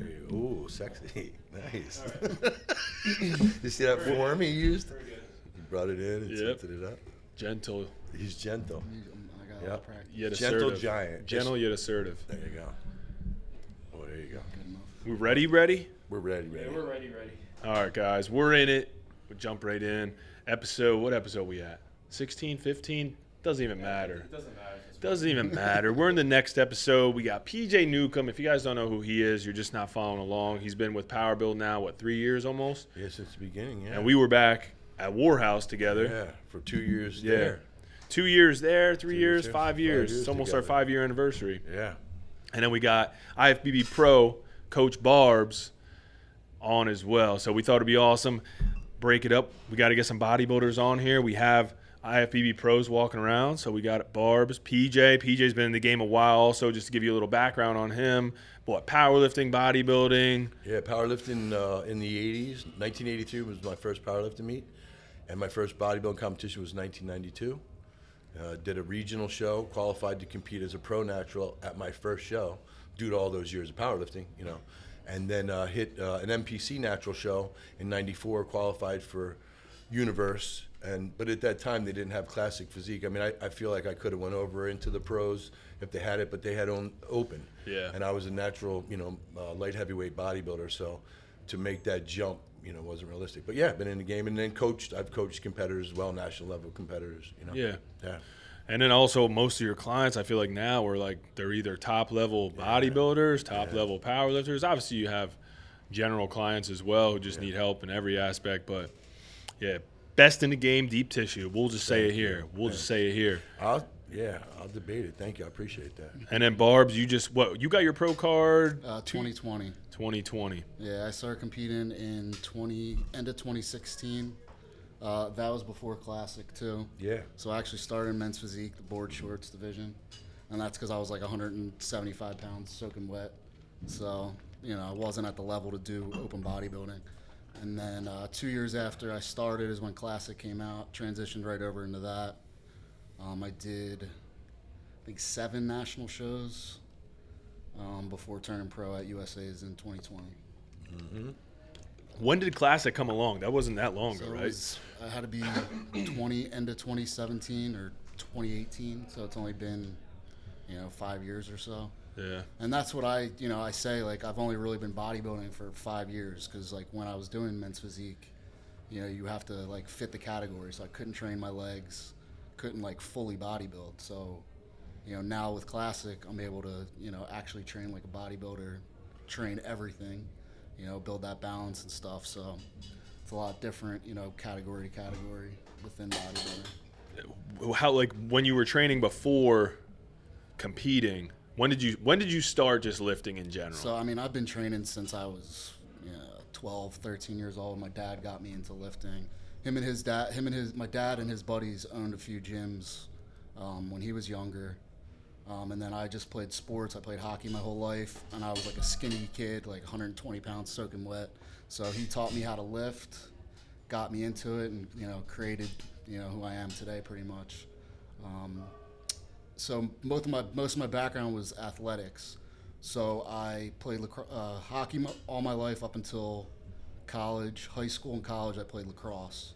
There you go. Ooh, sexy. Nice. you see that form he used? He brought it in and Yep. tilted it up. Gentle, He's gentle. You- I got a Yep. practice. yet Gentle giant. Gentle yet assertive. There you go. Oh, there you go. Good enough. We ready? Ready? We're ready, ready. Yeah, we're ready. Ready. All right, guys, we're in it. We jump right in. Episode. What episode we at? 16, 15? Doesn't even matter. It doesn't matter. Doesn't even matter. We're in the next episode. We got PJ Newcomb. If you guys don't know who he is, you're just not following along. He's been with Power Build now, what, three years almost? Yeah, since the beginning, yeah. And we were back at Warhouse together. Yeah, for two years Yeah. there. Two years there, three Two years, years, five five years. years It's almost together. our five year anniversary. Yeah. And then we got IFBB Pro Coach Barbs on as well. So we thought it'd be awesome. Break it up. We got to get some bodybuilders on here. We have IFBB pros walking around. So we got Barbs, PJ. PJ's been in the game a while also, just to give you a little background on him. What powerlifting, bodybuilding. Yeah, powerlifting uh, in the 80s. 1983 was my first powerlifting meet. And my first bodybuilding competition was 1992. Uh, did a regional show, qualified to compete as a pro natural at my first show, due to all those years of powerlifting, you know. And then uh, hit uh, an NPC natural show in '94, qualified for Universe. And but at that time they didn't have classic physique. I mean, I, I feel like I could have went over into the pros if they had it, but they had on open. Yeah. And I was a natural, you know, uh, light heavyweight bodybuilder, so to make that jump, you know, wasn't realistic. But yeah, been in the game and then coached. I've coached competitors as well, national level competitors. You know. Yeah. Yeah. And then also most of your clients, I feel like now are like they're either top level bodybuilders, top Yeah. level powerlifters. Obviously, you have general clients as well who just need help in every aspect. But yeah, best in the game, deep tissue. We'll just say Thank it here. you. We'll just say it here. I'll yeah, I'll debate it. Thank you. I appreciate that. And then Barb's, you just what? You got your pro card Uh, 2020. 2020. Yeah, I started competing in 20 end of 2016. Uh, that was before Classic too. Yeah. So I actually started in men's physique, the board shorts division, and that's because I was like 175 pounds soaking wet. So you know I wasn't at the level to do open bodybuilding. And then uh, two years after I started is when Classic came out. Transitioned right over into that. Um, I did, I think seven national shows um, before turning pro at USA's in 2020. When did Classic come along? That wasn't that long So ago, it right? was, I had to be 20 end of 2017 or 2018. So it's only been, you know, five years or so. Yeah. And that's what I, you know, I say like I've only really been bodybuilding for five years because like when I was doing men's physique, you know, you have to like fit the category. So I couldn't train my legs, couldn't like fully bodybuild. So, you know, now with classic, I'm able to, you know, actually train like a bodybuilder, train everything, you know, build that balance and stuff. So it's a lot different, you know, category to category within bodybuilding. How like when you were training before competing? When did you when did you start just lifting in general? So I mean, I've been training since I was you know, 12, 13 years old. My dad got me into lifting. Him and his dad, him and his my dad and his buddies owned a few gyms um, when he was younger. Um, and then I just played sports. I played hockey my whole life, and I was like a skinny kid, like 120 pounds, soaking wet. So he taught me how to lift, got me into it, and you know, created you know who I am today, pretty much. Um, so most of my most of my background was athletics. So I played lacro- uh, hockey all my life up until college, high school, and college. I played lacrosse.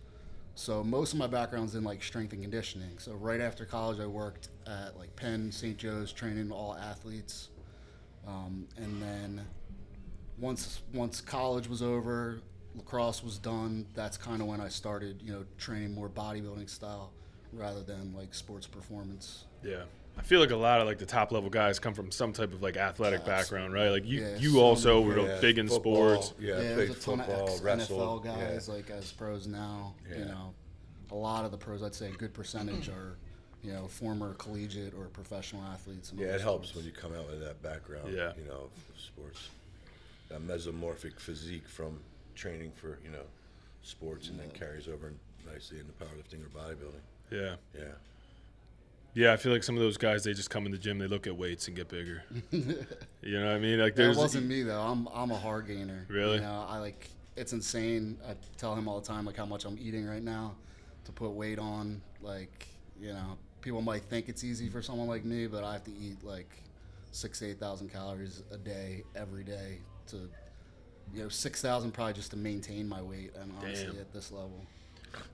So most of my background's in like strength and conditioning. So right after college, I worked at like Penn, St. Joe's, training all athletes. Um, and then once once college was over, lacrosse was done. That's kind of when I started, you know, training more bodybuilding style rather than like sports performance. Yeah. I feel like a lot of like the top level guys come from some type of like athletic Yeah, background, right? Like you, yeah, you so also many- were Yeah, big in football, sports. Yeah, Yeah, played there's a ton football, of ex- wrestled. NFL guys yeah. like as pros now. You know, a lot of the pros, I'd say, a good percentage are, you know, former collegiate or professional athletes. Yeah, other it helps when you come out with that background. Yeah. You know, of sports, that mesomorphic physique from training for you know sports, and then carries over nicely into powerlifting or bodybuilding. Yeah. Yeah. Yeah, I feel like some of those guys they just come in the gym, they look at weights and get bigger. you know what I mean? Like That wasn't me though. I'm I'm a hard gainer. Really? You know, I like it's insane. I tell him all the time like how much I'm eating right now to put weight on. Like you know, people might think it's easy for someone like me, but I have to eat like six to eight thousand calories a day every day to you know six thousand probably just to maintain my weight and honestly Damn. at this level.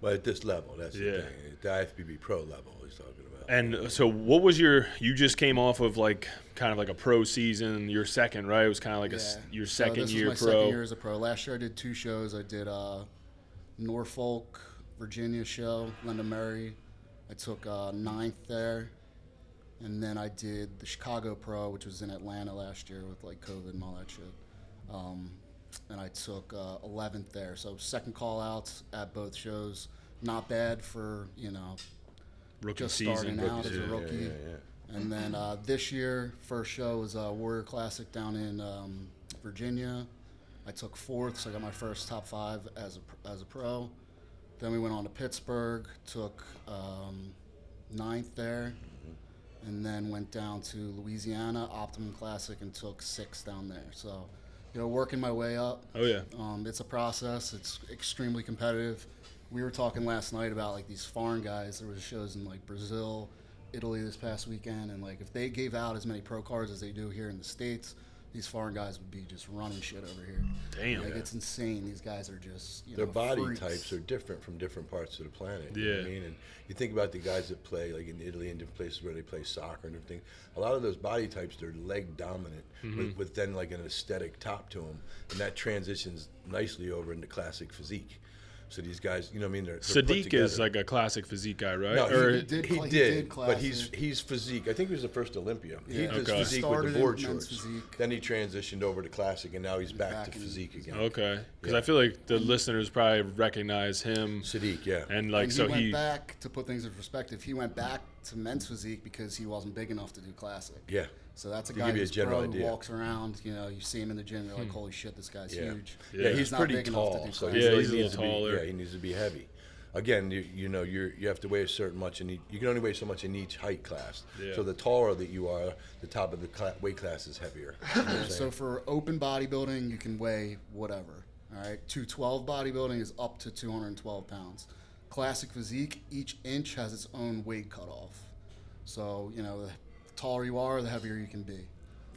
But at this level, that's Yeah. the thing. At the IFBB Pro level, he's talking about. And so, what was your? You just came off of like kind of like a pro season. Your second, right? It was kind of like a s your second So second this year was my pro. Second year as a pro. Last year I did two shows. I did a Norfolk, Virginia show, Lenda Murray. I took uh, ninth there, and then I did the Chicago Pro, which was in Atlanta last year with like COVID and all that shit. Um, and I took uh, 11th there. So second call outs at both shows. Not bad for you know rookie just season. starting out as a Yeah, yeah, rookie. yeah, yeah. And then uh, this year, first show was uh, Warrior Classic down in um, Virginia. I took fourth, so I got my first top five as a, as a pro. Then we went on to Pittsburgh, took um, ninth there, and then went down to Louisiana, Optimum Classic, and took sixth down there. So, you know, working my way up. Oh yeah. Um, it's a process. It's extremely competitive. We were talking last night about like these foreign guys. There was shows in like Brazil, Italy this past weekend, and like if they gave out as many pro cards as they do here in the states, these foreign guys would be just running shit over here. Damn. Like it's insane. These guys are just you Their know, body freaks. types are different from different parts of the planet. You know what I mean? And you think about the guys that play, like in Italy and different places where they play soccer and everything. A lot of those body types, they're leg dominant, Mm-hmm. with, with then like an aesthetic top to them, and that transitions nicely over into classic physique. So these guys, you know what I mean? They're, they're Sadik is like a classic physique guy, right? No, or he, he did he cla- he did, did but he's he's physique. I think he was the first Olympia. He Yeah. does Okay. physique with Started the board men's shorts. physique. Then he transitioned over to classic, and now he's back, back to physique again. okay, because Yeah. I feel like the listeners probably recognize him, Sadik, yeah. and like and so he went he. back to put things in perspective. He went back to men's physique because he wasn't big enough to do classic. yeah. So that's a To guy give you a who's general pro, who idea. walks around. You know, you see him in the gym. You're like, hmm. holy shit, this guy's Yeah. huge. Yeah, Yeah. he's not pretty big enough to tall, do so he Yeah, really he's a needs little to be, taller. Yeah, he needs to be heavy. Again, you, you know, you you have to weigh a certain much, and you can only weigh so much in each height class. Yeah. So the taller that you are, the top of the cla- weight class is heavier. You know So for open bodybuilding, you can weigh whatever. All right, 212 bodybuilding is up to 212 pounds. Classic physique, each inch has its own weight cutoff. So you know, the taller you are, the heavier you can be.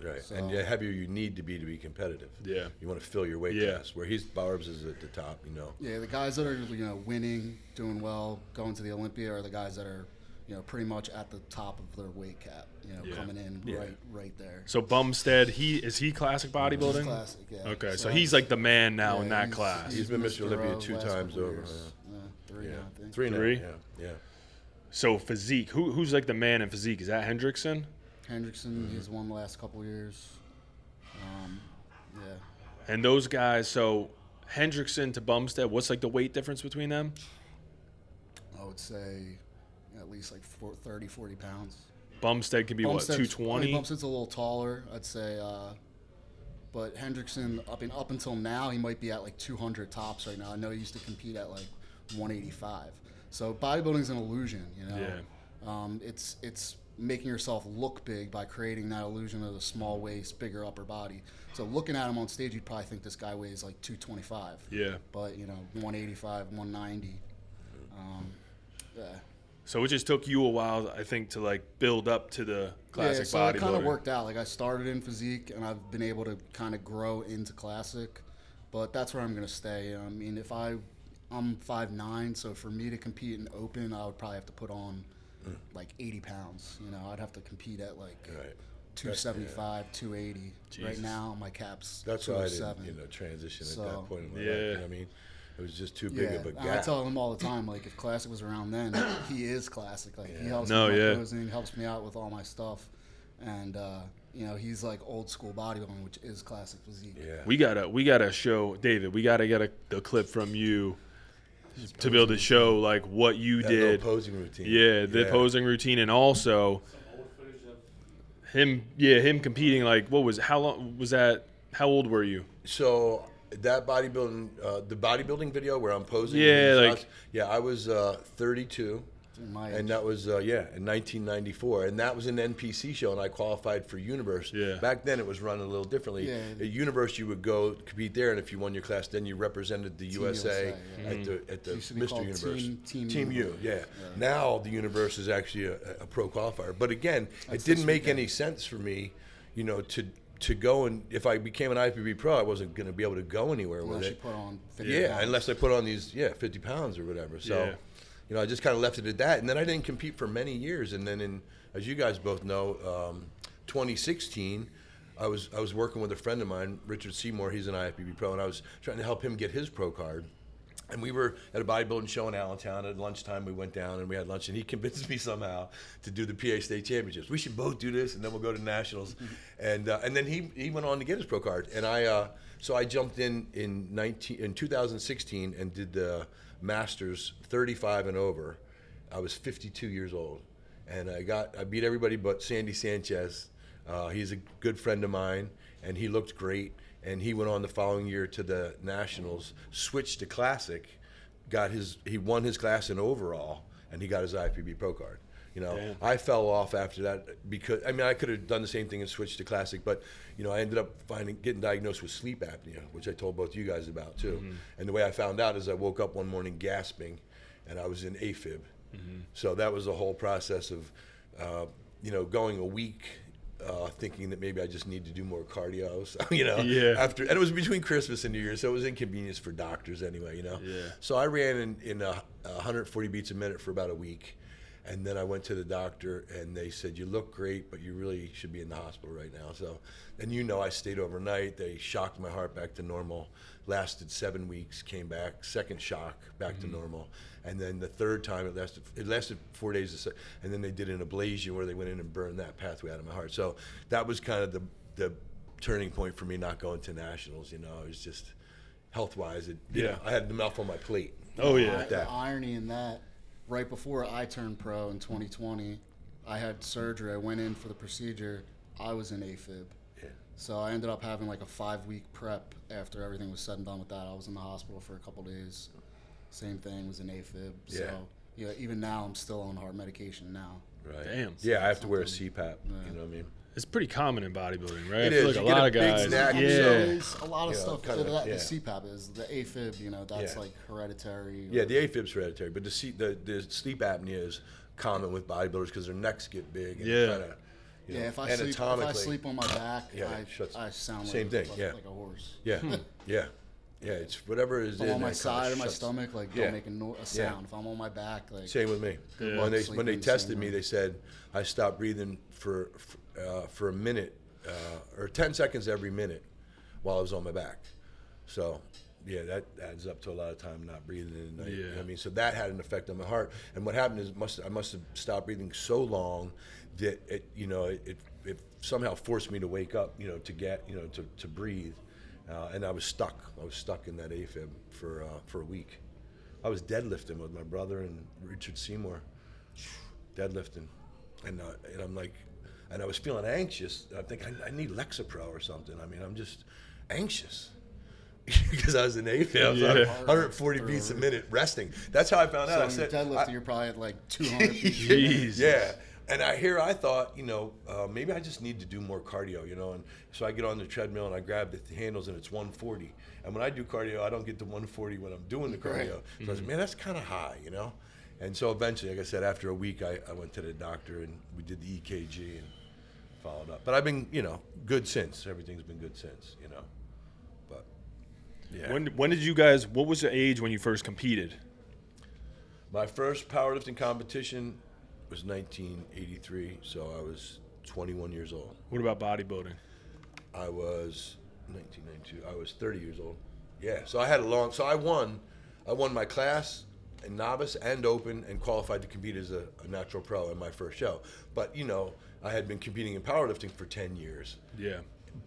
right, so- and the heavier you need to be to be competitive. Yeah. You want to fill your weight Yeah. class. Where he's Barb's is at the top, you know. Yeah, the guys that are you know winning, doing well, going to the Olympia are the guys that are you know pretty much at the top of their weight cap. You know, Yeah. coming in Yeah. right right there. So Bumstead, he is he classic bodybuilding? He's classic, yeah. Okay, so, So he's like the man now in that he's- class. He's been Mr. Olympia two times over, years. Yeah, three Yeah, now, I think. three, now, Three? Yeah, yeah. So physique, who who's like the man in physique? Is that Hendrickson? Hendrickson, he's won the last couple years. Um, yeah, And those guys, so Hendrickson to Bumstead, what's like the weight difference between them? I would say at least like four, 30, 40 pounds. Bumstead can be what, Bumstead's- two I mean. Bumstead's a little taller, I'd say. Uh, but Hendrickson, up in, up until now, he might be at like 200 tops right now. I know he used to compete at like 185. So bodybuilding is an illusion, you know. Yeah. Um, it's it's making yourself look big by creating that illusion of a small waist, bigger upper body. So looking at him on stage, you'd probably think this guy weighs like 225. Yeah. But you know, 185, 190. Um, yeah. So it just took you a while, I think, to like build up to the classic yeah, so bodybuilder. it kind of worked out. Like I started in physique, and I've been able to kind of grow into classic. But that's where I'm gonna stay. I mean, if I, I'm five nine, so for me to compete in open, I would probably have to put on like 80 pounds. You know, I'd have to compete at like Right. 275, 280. Right now, my cap's That's why I 207. didn't, you know, transition at that point in my Yeah. life. You know I mean? It was just too big Yeah, of a gap. I gap. tell him all the time, like if Classic was around then, he is Classic. Like he helps No, me yeah. posing, helps me out with all my stuff, and uh, you know he's like old school bodybuilding, which is Classic physique. yeah. We gotta we gotta show David. We gotta get a, the clip from you to be able to show like what you that did. posing routine. Yeah, the posing routine, and also him. Yeah, him competing. Like, what was? How long was that? How old were you? So that bodybuilding, uh, the bodybuilding video where I'm posing. Yeah, like- shots, yeah, I was uh, 32, My and that was uh, yeah in 1994, and that was an NPC show, and I qualified for Universe. Yeah. Back then, it was run a little differently. Yeah. At Universe, you would go compete there, and if you won your class, then you represented the USA, USA, yeah. at the at the Used to be Mr. Universe. Team- Team U. Universe. Yeah. Now the Universe is actually a, a pro qualifier, but again, That's it didn't make any sense for me. you know, to to go and if I became an IFBB pro, I wasn't going to be able to go anywhere with Unless you it. put on 50 Yeah, pounds. unless I put on these yeah 50 pounds or whatever. So, Yeah. You know, I just kind of left it at that, and then I didn't compete for many years, and then in as you guys both know, um, 2016. I was I was working with a friend of mine, Richard Seymour. He's an IFBB pro, and I was trying to help him get his pro card. And we were at a bodybuilding show in Allentown. At lunchtime, we went down and we had lunch. And he convinced me somehow to do the PA State Championships. We should both do this, and then we'll go to nationals. and uh, and then he he went on to get his pro card. And I uh, so I jumped in in 19 in 2016 and did the Masters 35 and over. I was 52 years old, and I got I beat everybody but Sandy Sanchez. Uh, he's a good friend of mine, and he looked great. And he went on the following year to the nationals, switched to classic, got his he won his class in overall, and he got his IFBB pro card. You know, Damn. I fell off after that because I mean I could have done the same thing and switched to classic, but you know I ended up finding getting diagnosed with sleep apnea, which I told both you guys about too. And the way I found out is I woke up one morning gasping, and I was in AFib. So that was the whole process of, uh, you know, going a week. Uh, thinking that maybe I just need to do more cardio, so, you know. Yeah. After and it was between Christmas and New Year, so it was inconvenience for doctors anyway, you know. Yeah. So I ran in, in a, a 140 beats a minute for about a week. And then I went to the doctor and they said, You look great, but you really should be in the hospital right now. So, and you know, I stayed overnight. They shocked my heart back to normal. Lasted seven weeks, came back, second shock, back to mm-hmm. normal. And then the third time, it lasted, it lasted four days. se- And then they did an ablation where they went in and burned that pathway out of my heart. So that was kind of the, the turning point for me not going to nationals. You know, it was just health wise, it, you Yeah. know, I had enough on my plate. Oh yeah. that. The irony in that, right before I turned pro in 2020, I had surgery. I went in for the procedure. I was in AFib. Yeah. So I ended up having like a five week prep after everything was said and done with that. I was in the hospital for a couple days. Same thing was in AFib. Yeah. So yeah, even now I'm still on heart medication now. Right. Damn. Yeah, I have to wear a CPAP. Yeah. You know what I mean? It's pretty common in bodybuilding, right? It I feel is. like a lot a of big guys. snack, I mean, yeah. there is a lot of Yeah, stuff. kinda, that, yeah. The CPAP is the AFib. You know, that's Yeah. like hereditary. Yeah, the AFib's hereditary, but the, C, the the sleep apnea is common with bodybuilders because their necks get big. And Yeah. Kinda, you Yeah, know, if I sleep, if I sleep on my back, Yeah, I, shuts- I sound same like, thing, like, yeah. like a horse. Yeah, hmm. yeah, yeah. It's whatever is I'm in on my there kinda side or my stomach, like Yeah. don't make a, no- a sound. If I'm on my back, like Same with me. Yeah. When they when they the tested me, they said I stopped breathing for for, uh, for a minute uh, or ten seconds every minute while I was on my back. So. Yeah, that adds up to a lot of time not breathing in. Yeah. I mean, so that had an effect on my heart. And what happened is, must I must have stopped breathing so long that it, you know, it, it, it somehow forced me to wake up, you know, to get, you know, to, to breathe. Uh, and I was stuck. I was stuck in that AFib for uh, for a week. I was deadlifting with my brother and Richard Seymour, deadlifting, and uh, and I'm like, and I was feeling anxious. I think I, I need Lexapro or something. I mean, I'm just anxious because I was in AFib. I was Yeah. 140 beats a minute resting. That's how I found out. I said, you're deadlifting, I- you're probably at like 200 feet. Jesus. yeah. And I here I thought, you know, uh, maybe I just need to do more cardio, you know. And so I get on the treadmill and I grab the handles and it's 140. And when I do cardio, I don't get to 140 when I'm doing the cardio. Right. So I Mm-hmm. was, man, that's kind of high, you know. And so eventually, like I said, after a week, I, I went to the doctor and we did the EKG and followed up. But I've been, you know, good since. Everything's been good since, you know. But yeah. When when did you guys? What was the age when you first competed? My first powerlifting competition was 1983, so I was 21 years old. What about bodybuilding? I was 1992. I was 30 years old. Yeah, so I had a long. So I won. I won my class in novice and open, and qualified to compete as a, a natural pro in my first show. But you know, I had been competing in powerlifting for 10 years Yeah.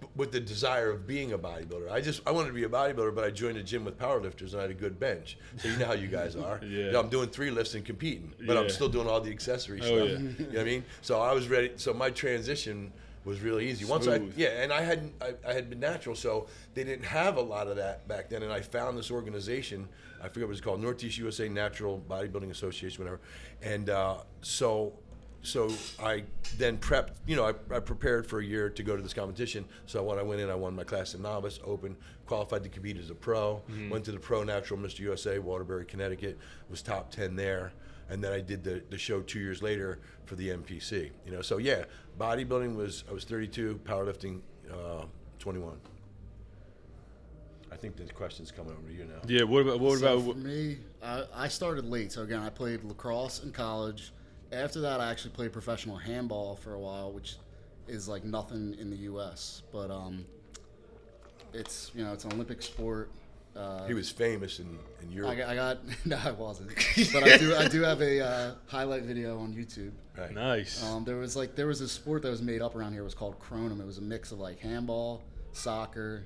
b- with the desire of being a bodybuilder. I just I wanted to be a bodybuilder, but I joined a gym with powerlifters and I had a good bench. So you know how you guys are. Yeah. You know, I'm doing three lifts and competing, but I'm still doing all the accessory Oh, stuff. yeah. You know what I mean? So I was ready. So my transition was really easy. Once I Smooth. yeah, and I had I, I had been natural, so they didn't have a lot of that back then. And I found this organization. I forget what it's called, Northeast USA Natural Bodybuilding Association, whatever. And uh, so so I then prepped, you know, I, I prepared for a year to go to this competition. So when I went in, I won my class in novice, open, qualified to compete as a pro. Went to the pro natural Mr. USA, Waterbury, Connecticut, was top 10 there. and then I did the, the show two years later for the NPC. You know, so yeah, bodybuilding was I was 32, powerlifting uh, 21. I think the question's coming over to you now. Yeah. What about what So about? for me, I, I started late. So again, I played lacrosse in college. After that, I actually played professional handball for a while, which is like nothing in the U.S. But um, it's you know it's an Olympic sport. Uh, He was famous in, in Europe. I got, I got no, I wasn't, but I do I do have a uh, highlight video on YouTube. right. Nice. Um, there was like there was a sport that was made up around here. It was called Cronum. It was a mix of like handball, soccer,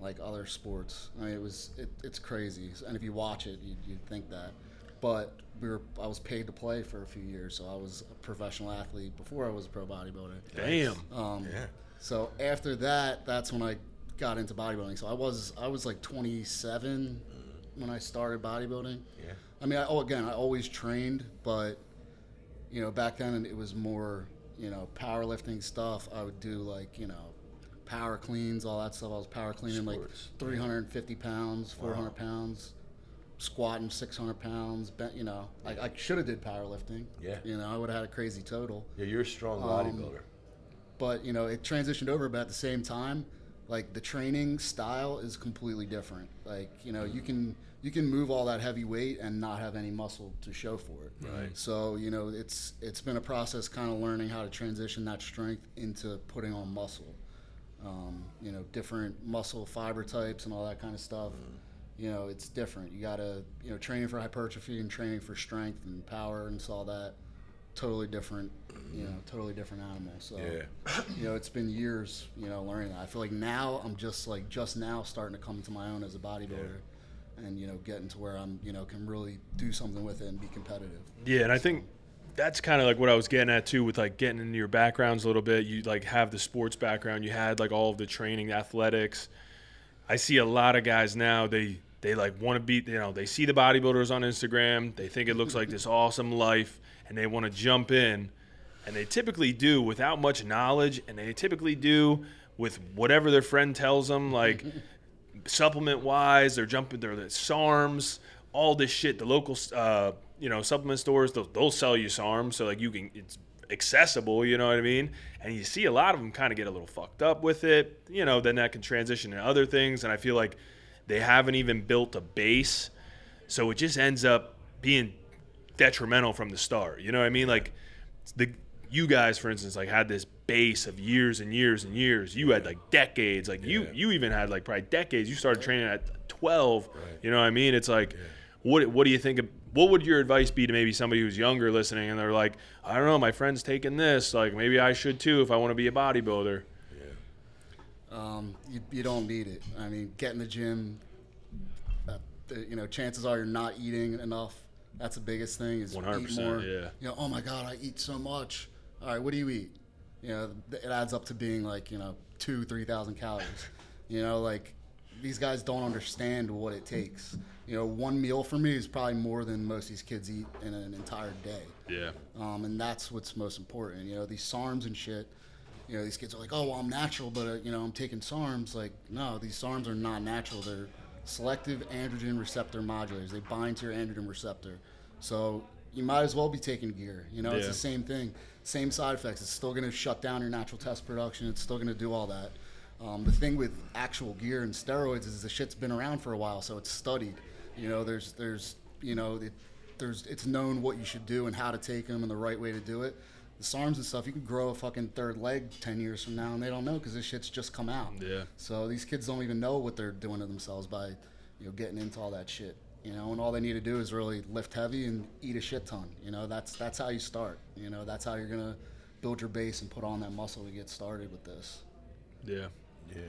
like other sports. I mean, it was it, it's crazy. And if you watch it, you'd, you'd think that. But we were I was paid to play for a few years, so I was a professional athlete before I was a pro bodybuilder. Damn. Um, Yeah. So after that, that's when I got into bodybuilding. So I was I was like 27 when I started bodybuilding. Yeah. I mean, I, oh, again, I always trained, but you know, back then it was more you know powerlifting stuff. I would do like you know power cleans, all that stuff. I was power cleaning Sports. like 350 pounds, 400 pounds, squatting 600 pounds. Bent, you know, I, I should have did powerlifting. Yeah. You know, I would have had a crazy total Yeah, you're a strong Um, bodybuilder. but you know it transitioned over but at the same time like the training style is completely different like you know you can you can move all that heavy weight and not have any muscle to show for it Right. so you know it's it's been a process kind of learning how to transition that strength into putting on muscle um, you know different muscle fiber types and all that kind of stuff you know it's different you gotta you know training for hypertrophy and training for strength and power and all that totally different you know totally different animal so Yeah. you know it's been years you know learning that i feel like now i'm just like just now starting to come into my own as a bodybuilder and you know getting to where i'm you know can really do something with it and be competitive Yeah, and I think that's kind of like what I was getting at too, with like getting into your backgrounds a little bit. You like have the sports background, you had like all of the training, athletics. I see a lot of guys now. They they like want to be, you know, they see the bodybuilders on Instagram. They think it looks like this awesome life, and they want to jump in. And they typically do without much knowledge, and they typically do with whatever their friend tells them, like supplement wise, they're jumping their SARMs, all this shit. The local, uh, you know, supplement stores, they'll, they'll sell you SARMs, so like you can, it's accessible. You know what I mean? And you see a lot of them kind of get a little fucked up with it. You know, then that can transition to other things. And I feel like they haven't even built a base, so it just ends up being detrimental from the start. You know what I mean? Like the you guys, for instance, like had this base of years and years and years. You had like decades. Like you, Yeah. you even had like probably decades. You started training at twelve. Right. You know what I mean? It's like, what what do you think? Of, what would your advice be to maybe somebody who's younger listening and they're like, I don't know, my friend's taking this. Like maybe I should too if I want to be a bodybuilder. Um, you, you don't need it i mean get in the gym uh, you know chances are you're not eating enough that's the biggest thing is 100%, more yeah. you know oh my god i eat so much all right what do you eat you know it adds up to being like you know two three thousand calories you know like these guys don't understand what it takes you know one meal for me is probably more than most of these kids eat in an entire day Yeah. um, and that's what's most important. You know, these SARMs and shit. You know, these kids are like, "Oh, well, I'm natural, but uh, you know, I'm taking SARMs." Like, no, these SARMs are not natural. They're selective androgen receptor modulators. They bind to your androgen receptor. So you might as well be taking gear. You know, it's the same thing, same side effects. It's still going to shut down your natural test production. It's still going to do all that. Um, the thing with actual gear and steroids is the shit's been around for a while, so it's studied. You know, there's there's you know it, there's it's known what you should do and how to take them and the right way to do it. The SARMs and stuff, you could grow a fucking third leg ten years from now, and they don't know because this shit's just come out. Yeah. So these kids don't even know what they're doing to themselves by, you know, getting into all that shit. You know, and all they need to do is really lift heavy and eat a shit ton. You know, that's that's how you start. You know, that's how you're gonna build your base and put on that muscle to get started with this. Yeah. Yeah.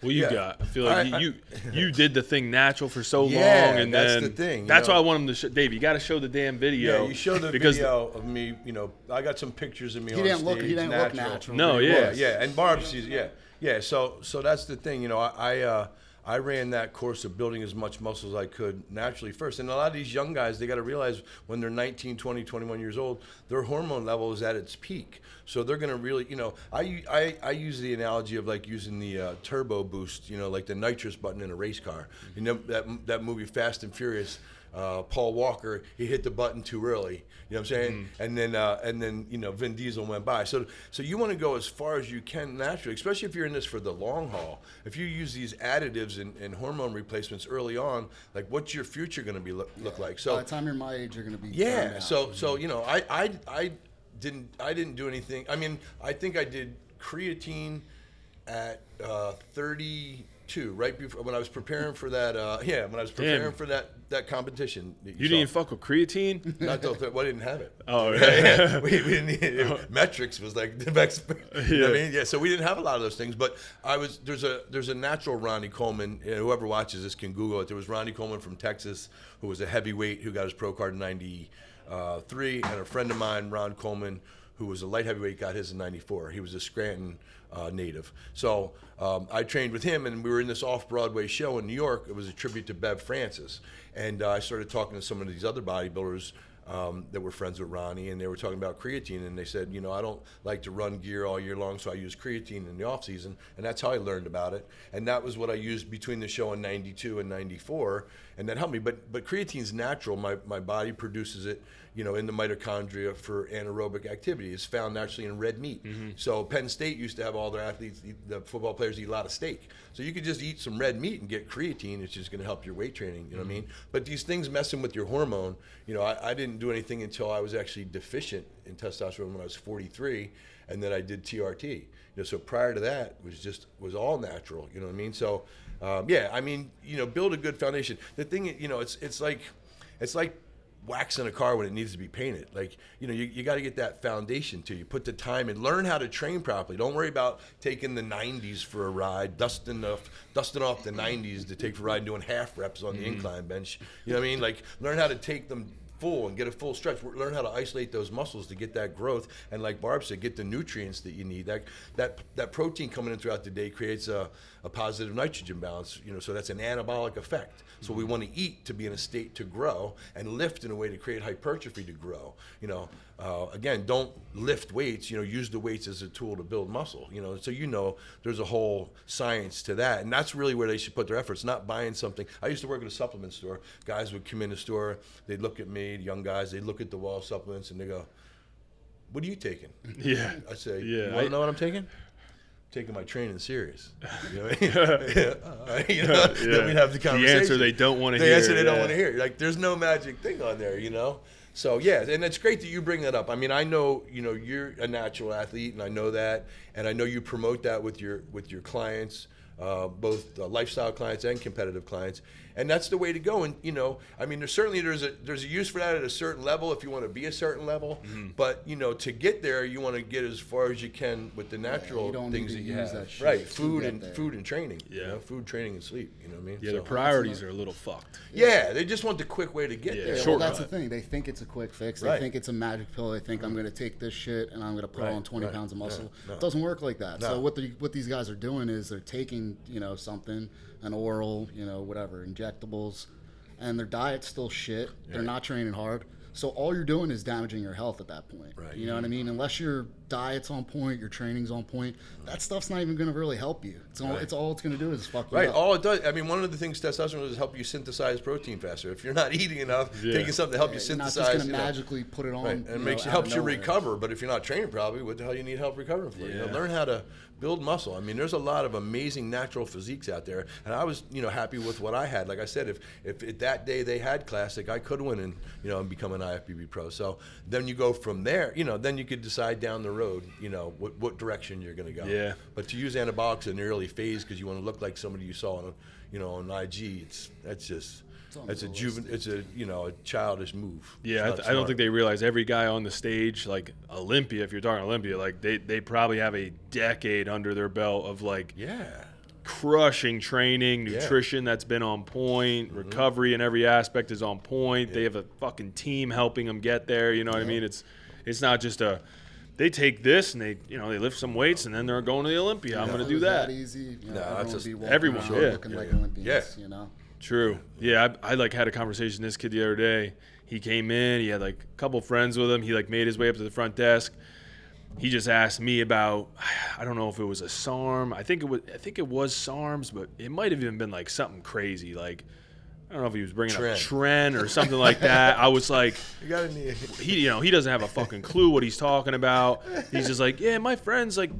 What you Yeah. got? I feel like I- you, you you did the thing natural for so Yeah, long, and that's then the thing, That's know. why I want him to. Show, Dave, you got to show the damn video. Yeah, you show the because video of me. You know, I got some pictures of me He on didn't stage. look. He didn't look natural. No, yeah. Yeah, yeah, and Barb sees. Yeah, yeah. So, so that's the thing. You know, I, I, uh, I ran that course of building as much muscle as I could naturally first. And a lot of these young guys, they got to realize when they're 19, 20, 21 years old, their hormone level is at its peak. So they're going to really, you know, I, I, I use the analogy of like using the uh, turbo boost, you know, like the nitrous button in a race car. You know, that, that movie Fast and Furious uh, Paul Walker, he hit the button too early. You know what I'm saying? Mm-hmm. And then uh, and then you know Vin Diesel went by. So so you want to go as far as you can naturally, especially if you're in this for the long haul. If you use these additives and, and hormone replacements early on, like what's your future going to be look, look like? So By the time you're my age, you're gonna be burned yeah. So so you know, I I I didn't I didn't do anything. I mean, I think I did creatine at uh, 32, right before when I was preparing for that. Uh, yeah, when I was preparing Damn. for that that competition. that You saw. didn't fuck with creatine? Not till well, I didn't have it. Oh, yeah. yeah. we, we didn't need it. Met-Rx was like the best. You know what I mean? Yeah. So we didn't have a lot of those things, but I was there's a there's a natural Ronnie Coleman. And whoever watches this can Google it. There was Ronnie Coleman from Texas who was a heavyweight who got his pro card in '93, and a friend of mine, Ron Coleman, who was a light heavyweight, got his in '94. He was a Scranton uh, native. So um, I trained with him, and we were in this off-Broadway show in New York. It was a tribute to Bev Francis, and uh, I started talking to some of these other bodybuilders um, that were friends with Ronnie, and they were talking about creatine, and they said, you know, I don't like to run gear all year long, so I use creatine in the off season, and that's how I learned about it, and that was what I used between the show in '92 and '94, and that helped me. But but creatine's natural; my my body produces it, you know, in the mitochondria for anaerobic activity. It's found naturally in red meat. So Penn State used to have all their athletes, the football players, eat a lot of steak. So you could just eat some red meat and get creatine. It's just going to help your weight training. You know what I mean? But these things messing with your hormone. You know, I, I didn't do anything until I was actually deficient in testosterone when I was 43, and then I did TRT. You know, so prior to that was just was all natural. You know what I mean? So um, yeah, I mean, you know, build a good foundation. The thing, you know, it's it's like it's like waxing a car when it needs to be painted. Like, you know, you, you got to get that foundation to you. Put the time and Learn how to train properly. Don't worry about taking the 90s for a ride, dusting the, dusting off the 90s to take for a ride, doing half reps on the mm-hmm. incline bench. You know what I mean? Like, learn how to take them full and get a full stretch. Learn how to isolate those muscles to get that growth. And like Barb said, get the nutrients that you need. That that that protein coming in throughout the day creates a, a positive nitrogen balance. You know, so that's an anabolic effect. So we mm-hmm. want to eat to be in a state to grow and lift in a way to create hypertrophy to grow. You know, uh, again, don't lift weights. You know, use the weights as a tool to build muscle. You know, so you know there's a whole science to that, and that's really where they should put their efforts. Not buying something. I used to work at a supplement store. Guys would come in the store. They'd look at me, young guys. They'd look at the wall supplements, and they go, "What are you taking?" Yeah. I say, Yeah, "You want to know what I'm taking?" Taking my training serious. You know what I mean? yeah. all right, you know, Yeah. Then we'd have the conversation. The answer they don't wanna The hear, answer they don't want to hear. Like, there's no magic thing on there, you know. So yeah, and it's great that you bring that up. I mean, I know you know you're a natural athlete, and I know that, and I know you promote that with your with your clients, uh, both uh, lifestyle clients and competitive clients, and that's the way to go. And you know, I mean, there's certainly there's a there's a use for that at a certain level if you want to be a certain level, Mm-hmm. but you know, to get there, you want to get as far as you can with the natural you don't need things to that you use have, that shit right? Food and there. food and training, you Yeah. know, food, training, and sleep. You know what I mean? Yeah, So- the priorities are a little fucked. yeah, they just want the quick way to get Yeah, there. Yeah, well, that's the thing. They think it's a quick fix. They Right. think it's a magic pill. They think I'm going to take this shit and I'm going to put Right, on 20 right, pounds of muscle. no. It doesn't work like that. So what the, what these guys are doing is they're taking you know something, an oral, you know whatever, injectables, and their diet's still shit. They're not training hard. So all you're doing is damaging your health at that point. Right. You know what I mean? Unless your diet's on point, your training's on point, that stuff's not even going to really help you. It's all Right. it's all it's going to do is fuck you Right. up. All it does, I mean, one of the things testosterone does is help you synthesize protein faster. If you're not eating enough, Yeah. taking something to help you You're not just going to you know, magically put it on. right, and it makes you out helps you recover. But if you're not training properly, what the hell you need help recovering for? You know, Yeah. learn how to build muscle. I mean, there's a lot of amazing natural physiques out there, and I was, you know, happy with what I had. Like I said, if if that day they had classic, I could win and you know and become an IFBB pro. So then you go from there. You know, then you could decide down the road, you know, what what direction you're going to go. Yeah. But to use anabolics in the early phase because you want to look like somebody you saw on, you know, on IG, it's that's just that's a juven, it's a you know a childish move. Yeah, I, th- I don't think they realize every guy on the stage, like Olympia, if you're talking Olympia, like they, they probably have a decade under their belt of like Yeah. crushing training, Yeah. nutrition that's been on point, mm-hmm. recovery in every aspect is on point. They have a fucking team helping them get there. You know what I mean? It's it's not just a they take this and they you know they lift some weights and then they're going to the Olympia. I'm going to do was that. easy. You know, No, everyone that's would just- be everyone, around yeah. looking Yeah, like yeah. Olympians. Yeah. You know. True. Yeah, I, I like had a conversation with this kid the other day. He came in. He had like a couple friends with him. He like made his way up to the front desk. He just asked me about I don't know if it was a SARM. I think it was I think it was SARMs, but it might have even been like something crazy like I don't know if he was bringing Tren. up Tren or something like that. I was like, You got to he you know he doesn't have a fucking clue what he's talking about. He's just like, yeah, my friends like,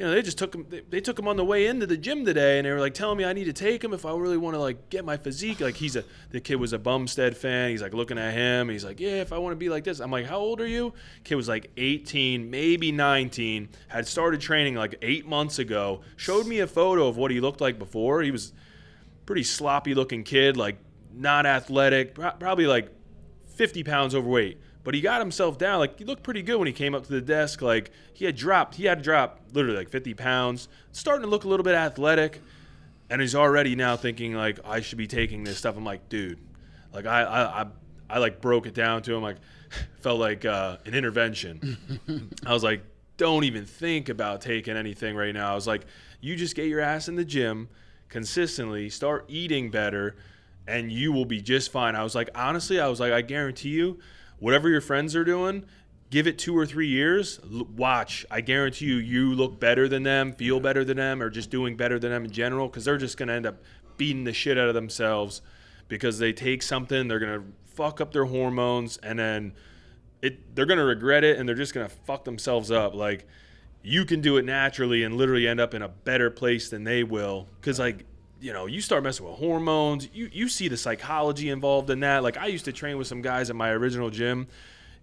you know, they just took him. They, they took him on the way into the gym today, and they were like telling me I need to take him if I really want to like get my physique. Like he's a the kid was a Bumstead fan. He's like looking at him. He's like, yeah, if I want to be like this. I'm like, how old are you? Kid was like 18, maybe 19. Had started training like eight months ago. Showed me a photo of what he looked like before. He was pretty sloppy looking kid, like not athletic, pro- probably like 50 pounds overweight. But he got himself down. Like he looked pretty good when he came up to the desk. Like he had dropped, he had dropped literally like 50 pounds, starting to look a little bit athletic. And he's already now thinking like I should be taking this stuff. I'm like, dude, like I I I, I like broke it down to him. Like felt like uh, an intervention. I was like, don't even think about taking anything right now. I was like, you just get your ass in the gym consistently, start eating better, and you will be just fine. I was like, honestly, I was like, I guarantee you, whatever your friends are doing, give it two or three years, l- watch. I guarantee you, you look better than them, feel better than them, or just doing better than them in general, because they're just going to end up beating the shit out of themselves because they take something, they're going to fuck up their hormones, and then it they're gonna regret it and they're just gonna fuck themselves up. Like you can do it naturally and literally end up in a better place than they will. Cause like you know, you start messing with hormones. You you see the psychology involved in that. Like I used to train with some guys at my original gym.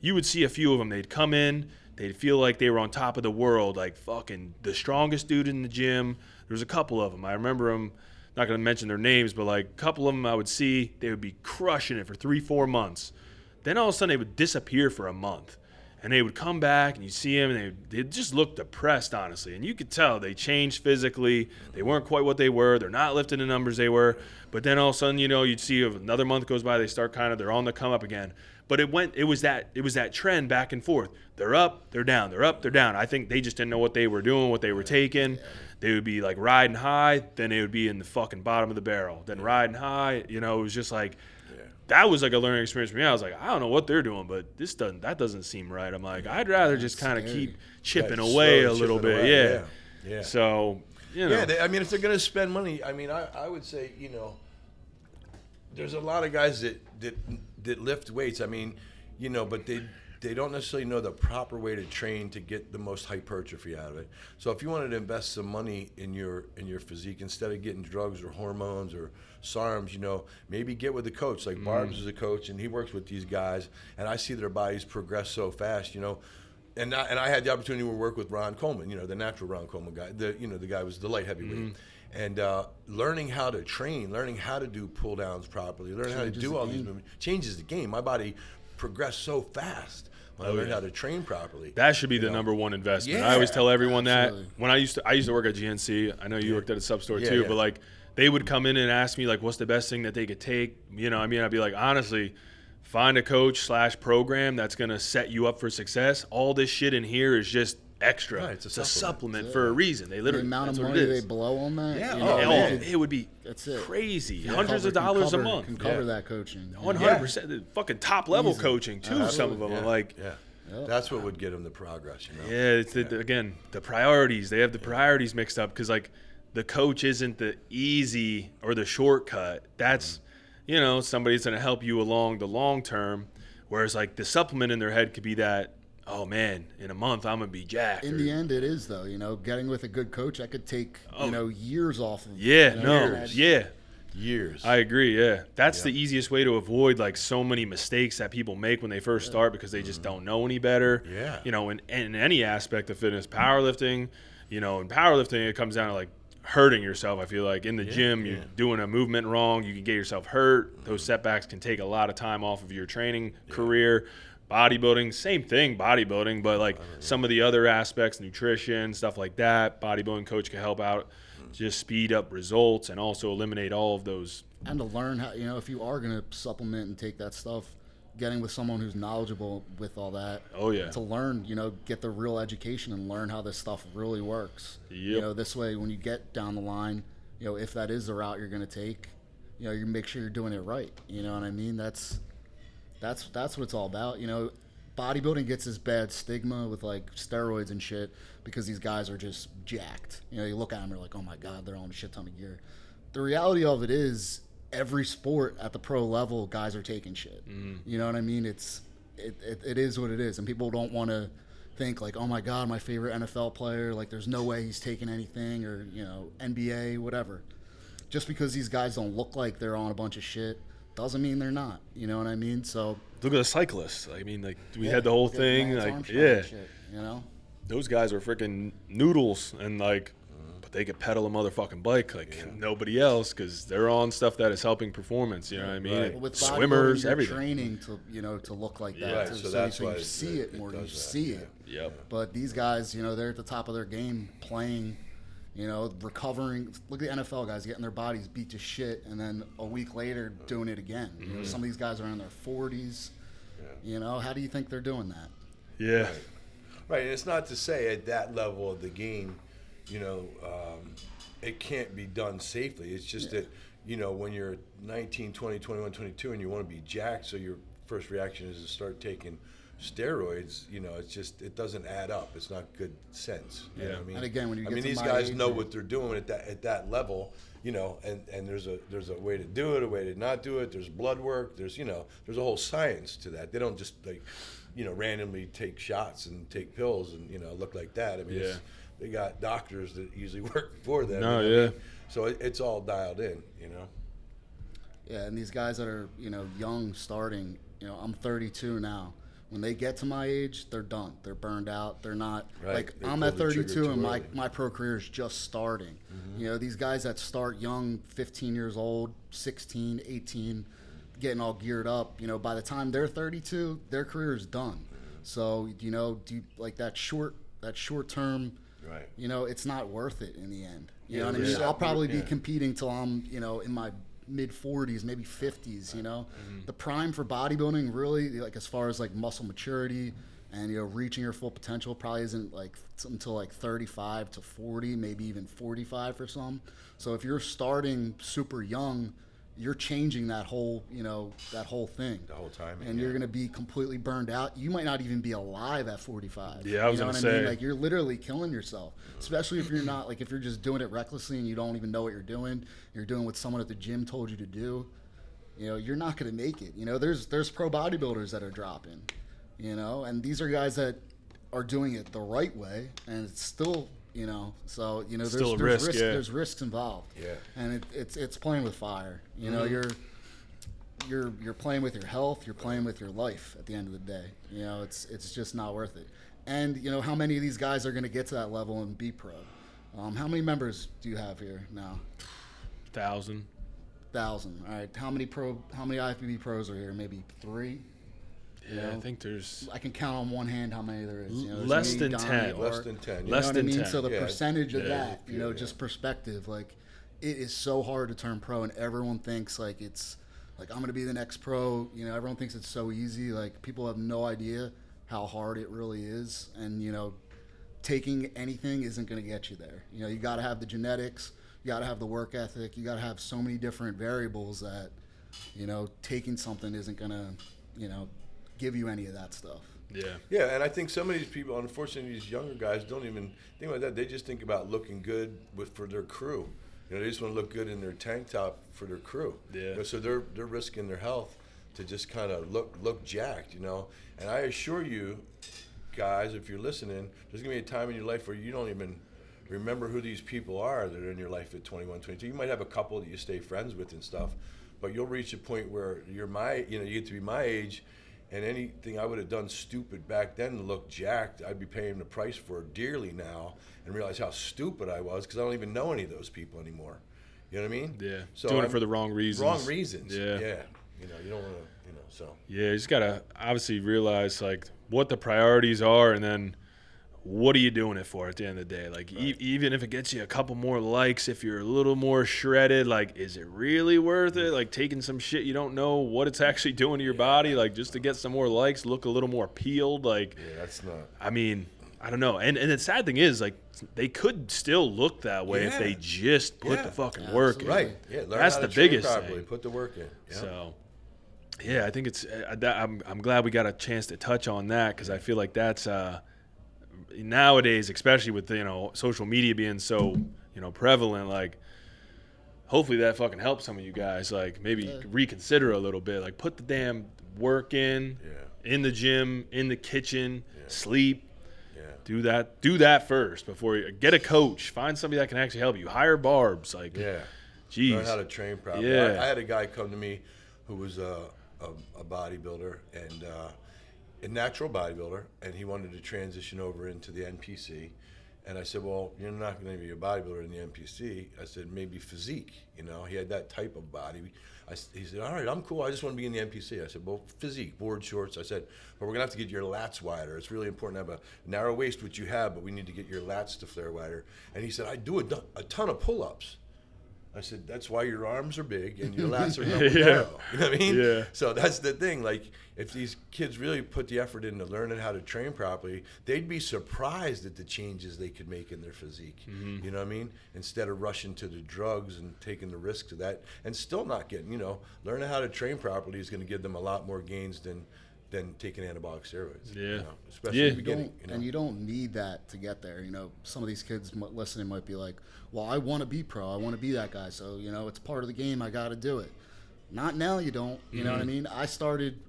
You would see a few of them. They'd come in. They'd feel like they were on top of the world, like fucking the strongest dude in the gym. There was a couple of them. I remember them. Not gonna mention their names, but like a couple of them I would see. They would be crushing it for three, four months. Then all of a sudden they would disappear for a month. And they would come back and you see them and they, they just looked depressed, honestly. And you could tell they changed physically. They weren't quite what they were. They're not lifting the numbers they were. But then all of a sudden, you know, you'd see another month goes by, they start kind of, they're on the come up again. But it went, it was that, it was that trend back and forth. They're up, they're down, they're up, they're down. I think they just didn't know what they were doing, what they were taking. They would be like riding high, then they would be in the fucking bottom of the barrel. Then riding high, you know, it was just like, that was like a learning experience for me. I was like, I don't know what they're doing, but this doesn't that doesn't seem right. I'm like, I'd rather just kind of keep chipping away a little bit. away, Yeah. yeah, yeah. So, you know, Yeah, they, I mean, if they're going to spend money, I mean, I, I would say, you know, there's a lot of guys that, that that lift weights. I mean, you know, but they they don't necessarily know the proper way to train to get the most hypertrophy out of it. So if you wanted to invest some money in your in your physique instead of getting drugs or hormones or SARMs, you know, maybe get with a coach. Like Barb's is a coach, and he works with these guys, and I see their bodies progress so fast. You know, and I, and I had the opportunity to work with Ron Coleman, you know, the natural Ron Coleman guy. The you know the guy was the light heavyweight, and uh, learning how to train, learning how to do pull downs properly, learning how to do the all these movements changes the game. My body progressed so fast when I learned yeah. how to train properly. that should be the know. number one investment. Yeah, I always tell everyone that when I used to I used to work at GNC. I know you worked at a sub store Yeah, too, yeah. but like they would come in and ask me like, what's the best thing that they could take? You know, I mean, I'd be like, honestly. Find a coach slash program that's gonna set you up for success. All this shit in here is just extra. Right, it's a it's a supplement. supplement for a reason. They The literally amount of money they blow on that. Yeah, you oh, know, Oh, man. it would be That's it. crazy. Can Hundreds of cover- can dollars cover- a month. Can cover Yeah. that coaching. One hundred percent, fucking top level coaching too. Some of them yeah, are like, yeah. Yeah. That's what would get them the progress, you know. yeah, it's the, again the priorities. They have the priorities mixed up because like the coach isn't the easy or the shortcut. That's you know somebody's going to help you along the long term. Whereas like the supplement in their head could be that, oh man, in a month I'm gonna be jacked. In or- the end, it is though. You know, getting with a good coach, I could take Oh. you know years off of. yeah, you know, no, and- yeah. Years. I agree. Yeah, that's Yeah. the easiest way to avoid like so many mistakes that people make when they first start because they just don't know any better. Mm-hmm. Yeah. you know, in, in any aspect of fitness, powerlifting, you know, in powerlifting, it comes down to like hurting yourself. I feel like in the gym, you're yeah. doing a movement wrong, you can get yourself hurt. Those mm-hmm. setbacks can take a lot of time off of your training career. Bodybuilding, same thing, bodybuilding, but like some of the other aspects, nutrition, stuff like that, bodybuilding coach can help out, mm. just speed up results and also eliminate all of those and to learn how you know if you are going to supplement and take that stuff getting with someone who's knowledgeable with all that Oh, yeah. to learn you know get the real education and learn how this stuff really works. You know this way when you get down the line you know if that is the route you're going to take you know you make sure you're doing it right. You know what i mean? That's that's that's what it's all about. You know bodybuilding gets this bad stigma with like steroids and shit because these guys are just jacked. You know you look at them you're like oh my god they're on a shit ton of gear. The reality of it is every sport at the pro level, guys are taking shit. Mm-hmm. You know what I mean? It's it, it, it is what it is, and people don't want to think like, oh my god, my favorite NFL player, like there's no way he's taking anything, or you know NBA, whatever. Just because these guys don't look like they're on a bunch of shit doesn't mean they're not. You know what I mean? So Look at the cyclists. I mean, like we yeah, had the whole thing. Like, yeah, shit, you know. those guys are freaking noodles, and like, but they could pedal a motherfucking bike like nobody else because they're on stuff that is helping performance. You know what I mean? Right. But with Swimmers, bodybuilding, everything. training to you know to look like that. Yeah. Right, so, so that's so you why see it- it it more. You does that, see yeah. it. Yep. But these guys, you know, they're at the top of their game, playing. You know, recovering. Look at the NFL guys getting their bodies beat to shit, and then a week later doing it again. Mm-hmm. know, some of these guys are in their 40s. You know, how do you think they're doing that? Yeah. Right, and it's not to say at that level of the game, you know, um, it can't be done safely. It's just that, you know, when you're 19, 20, 21, 22 and you want to be jacked, so your first reaction is to start taking steroids, you know, it's just, it doesn't add up. It's not good sense. You know Yeah. what I mean? And again, when you I get mean, to these guys know what they're doing at that, at that level, you know, and, and there's a, there's a way to do it, a way to not do it. There's blood work. There's, you know, there's a whole science to that. They don't just like, you know, randomly take shots and take pills and you know look like that. I mean, it's, Yeah. They got doctors that usually work for them. No, you know I yeah. mean? So it, it's all dialed in, you know. Yeah, and these guys that are you know young, starting. You know, I'm 32 now. When they get to my age, they're done. They're burned out. They're not Right. like They I'm at 32 and my early. Mm-hmm. my pro career is just starting. You know, these guys that start young, 15 years old, 16, 18, getting all geared up. You know, by the time they're 32, their career is done. Mm-hmm. So you know, do you, like that short that short term. Right. You know, it's not worth it in the end. You Yeah, know what I mean? I'll probably be competing till I'm, you know, in my mid 40s, maybe 50s. You know, Mm-hmm. the prime for bodybuilding really, like as far as like muscle maturity and you know reaching your full potential, probably isn't like until like 35 to 40, maybe even 45 for some. So if you're starting super young, you're changing that whole, you know, that whole thing. The whole time, and yeah. you're gonna be completely burned out. You might not even be alive at 45. Yeah, I was you know gonna what I mean? say. Like you're literally killing yourself, especially if you're not like if you're just doing it recklessly and you don't even know what you're doing. You're doing what someone at the gym told you to do. You know, you're not going to make it. You know, there's there's pro bodybuilders that are dropping. You know, and these are guys that are doing it the right way, and it's still you know. So you know, there's there's risk, risk, yeah. there's risks involved. Yeah. and it, it's it's playing with fire. You Mm-hmm. know, you're you're you're playing with your health, you're playing with your life at the end of the day. You know, it's it's just not worth it. And you know, how many of these guys are going to get to that level and be pro? Um, how many members do you have here now? Thousand. Thousand. All right. How many pro? How many IFBB pros are here? Maybe three. Yeah, I know, think there's I can count on one hand how many there is. You know, Less me, than Donnie, 10. Less than 10. You Less know what than I mean? 10. So the Yeah. percentage of Yeah. that, you know, Yeah. just perspective, like it is so hard to turn pro, and everyone thinks like it's like I'm gonna be the next pro. You know, everyone thinks it's so easy. Like people have no idea how hard it really is, and you know, taking anything isn't gonna get you there. You know, you got to have the genetics, you got to have the work ethic, you got to have so many different variables that, you know, taking something isn't gonna, you know, give you any of that stuff. yeah. Yeah, and I think some of these people, unfortunately, these younger guys don't even think about that. They just think about looking good with for their crew. You know, they just want to look good in their tank top for their crew. Yeah. You know, so they're they're risking their health to just kind of look look jacked. You know, and I assure you, guys, if you're listening, there's gonna be a time in your life where you don't even remember who these people are that are in your life at 21, 22. You might have a couple that you stay friends with and stuff, but you'll reach a point where you're my, you know, you get to be my age, and anything I would have done stupid back then to look jacked, I'd be paying the price for dearly now, and realize how stupid I was because I don't even know any of those people anymore. You know what I mean? Yeah. So Doing it I'm- for the wrong reasons. Wrong reasons. Yeah. Yeah. You know, you don't want to, you know, so. Yeah, you just gotta obviously realize like what the priorities are, and then what are you doing it for at the end of the day? Like e- even if it gets you a couple more likes, if you're a little more shredded, like is it really worth it? Like taking some shit you don't know what it's actually doing to your body, like just to get some more likes, look a little more peeled, like. Yeah, that's not. I mean, I don't know. And and the sad thing is, like, they could still look that way if they just put Yeah. the fucking work in. Right. Yeah. Learn That's how the to biggest properly. thing. Put the work in. Yeah. So, yeah, I think it's. Uh, I'm I'm glad we got a chance to touch on that because I feel like that's uh, nowadays, especially with you know social media being so you know prevalent, like hopefully that fucking helps some of you guys. Like maybe Yeah. reconsider a little bit. Like put the damn work in, Yeah. in the gym, in the kitchen, Yeah. sleep. Yeah. Do that. Do that first before you get a coach. Find somebody that can actually help you. Hire Barbs. Like, Yeah. jeez. Learn how to train properly. Yeah. I, I had a guy come to me who was a, a, a bodybuilder and uh, a natural bodybuilder, and he wanted to transition over into the NPC. And I said, "Well, you're not going to be a bodybuilder in the NPC." I said, "Maybe physique." You know, he had that type of body. I he said, "All right, I'm cool. I just want to be in the NPC." I said, "Well, physique, board shorts." I said, "But we're going to have to get your lats wider. It's really important to have a narrow waist, which you have, but we need to get your lats to flare wider." And he said, "I do a, a ton of pull-ups." I said, that's why your arms are big and your lats are Yeah. narrow. You know what I mean? Yeah. So that's the thing. Like, if these kids really put the effort into learning how to train properly, they'd be surprised at the changes they could make in their physique. Mm-hmm. You know what I mean? Instead of rushing to the drugs and taking the risk of that, and still not getting, you know, learning how to train properly is going to give them a lot more gains than than taking anabolic steroids. you Yeah. know, especially Yeah. in the beginning. You know? and you don't need that to get there. You know, some of these kids listening might be like, "Well, I want to be pro. I want to be that guy. So you know, it's part of the game. I got to do it." Not now. You don't. You know what I Mm-hmm. mean? I started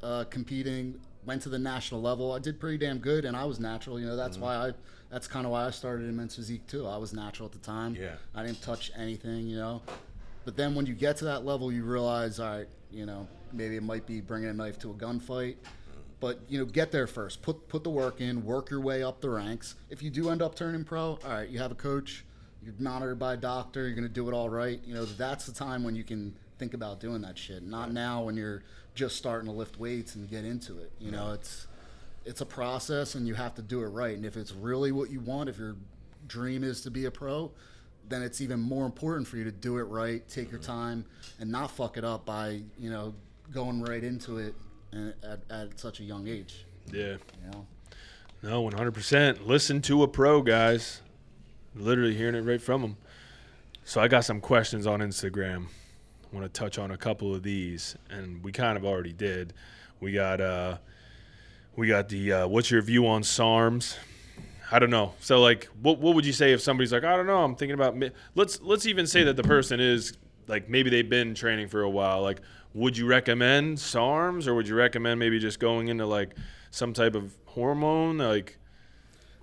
uh, competing, went to the national level. I did pretty damn good, and I was natural. You know, that's Mm-hmm. why I. That's kind of why I started in men's physique too. I was natural at the time. Yeah. I didn't touch anything. You know, but then when you get to that level, you realize, all right, you know, maybe it might be bringing a knife to a gunfight. But you know, get there first. Put put the work in. Work your way up the ranks. If you do end up turning pro, all right, you have a coach. You're monitored by a doctor. You're gonna do it all right. You know, that's the time when you can think about doing that shit. Not now when you're just starting to lift weights and get into it. You know, it's it's a process and you have to do it right. And if it's really what you want, if your dream is to be a pro, then it's even more important for you to do it right, take your time, and not fuck it up by you know going right into it at, at such a young age. yeah. You know, No, one hundred percent. Listen to a pro, guys. Literally hearing it right from them. So I got some questions on Instagram. I want to touch on a couple of these, and we kind of already did. We got uh, we got the uh, what's your view on SARMs? I don't know. So like, what what would you say if somebody's like, I don't know, I'm thinking about. mi-" Let's let's even say that the person is like maybe they've been training for a while. Like, would you recommend SARMs or would you recommend maybe just going into like some type of hormone? Like,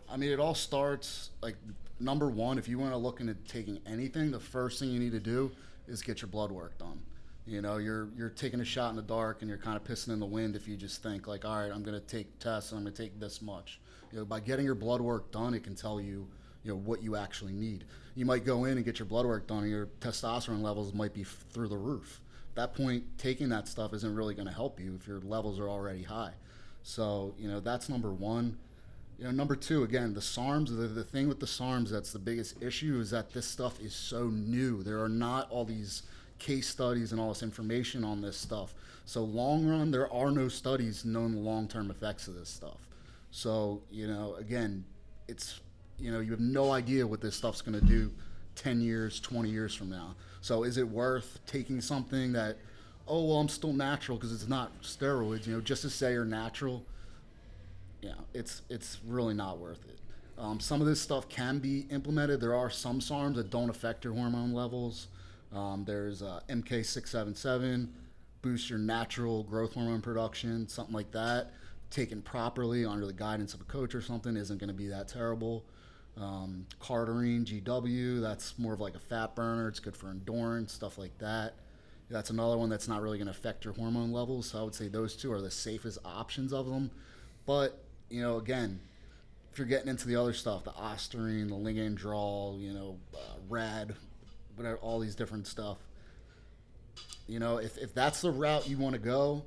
I mean, it all starts like number one. If you want to look into taking anything, the first thing you need to do is get your blood work done. You know, you're you're taking a shot in the dark and you're kind of pissing in the wind if you just think like, all right, I'm going to take tests and I'm going to take this much. You know, by getting your blood work done, it can tell you, you know, what you actually need. You might go in and get your blood work done, and your testosterone levels might be f- through the roof. At that point, taking that stuff isn't really going to help you if your levels are already high. So, you know, that's number one. You know, number two, again, the SARMs, the, the thing with the SARMs that's the biggest issue is that this stuff is so new. There are not all these case studies and all this information on this stuff. So, long run, there are no studies known the long term effects of this stuff. So, you know, again, it's, you know, you have no idea what this stuff's going to do 10 years, 20 years from now. So, is it worth taking something that, oh, well, I'm still natural because it's not steroids, you know, just to say you're natural? Yeah, it's it's really not worth it. Um, some of this stuff can be implemented. There are some SARMs that don't affect your hormone levels. Um, there's uh, MK677, boost your natural growth hormone production, something like that. Taken properly under the guidance of a coach or something isn't going to be that terrible. Um, GW, that's more of like a fat burner. It's good for endurance, stuff like that. That's another one that's not really going to affect your hormone levels. So I would say those two are the safest options of them. But you know, again, if you're getting into the other stuff, the Ostarine, the Ligandrol, you know, uh, Rad, whatever, all these different stuff. You know, if, if that's the route you want to go,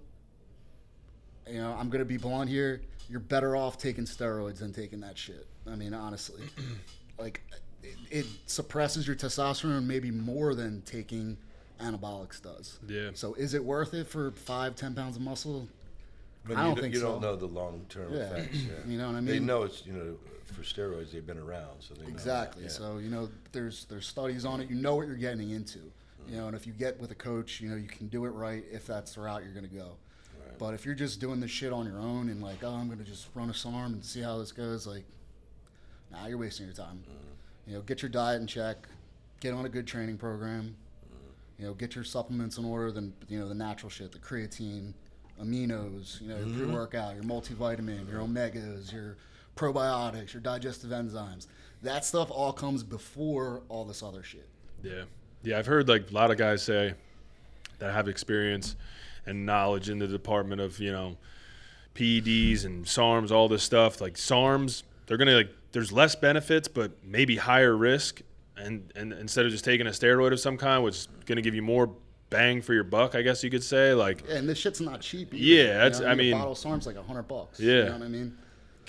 you know, I'm gonna be blunt here. You're better off taking steroids than taking that shit. I mean, honestly, like it, it suppresses your testosterone maybe more than taking anabolics does. Yeah. So is it worth it for five, ten pounds of muscle? But I don't don't, think you so. don't know the long term Yeah. effects. Yeah. You know what I mean? They know it's you know for steroids they've been around, so they know Exactly. yeah. So you know, there's there's studies on it. You know what you're getting into. You mm-hmm. know, and if you get with a coach, you know you can do it right if that's the route you're going to go. But if you're just doing this shit on your own and like, oh, I'm going to just run a SARM and see how this goes, like, nah, you're wasting your time. Mm. You know, get your diet in check, get on a good training program, mm. You know, get your supplements in order. Then you know the natural shit, the creatine, aminos. You know, your mm-hmm. pre-workout, your multivitamin, your mm-hmm. omegas, your probiotics, your digestive enzymes. That stuff all comes before all this other shit. Yeah, yeah. I've heard like a lot of guys say that have experience and knowledge in the department of you know PEDs and SARMs, all this stuff. Like SARMs, they're gonna like there's less benefits, but maybe higher risk. And and instead of just taking a steroid of some kind, which is gonna give you more bang for your buck, I guess you could say. Like Yeah, and this shit's not cheap. Either, Yeah, you know that's- what I A mean- bottle of SARM's like a hundred bucks. Yeah. you know what I mean.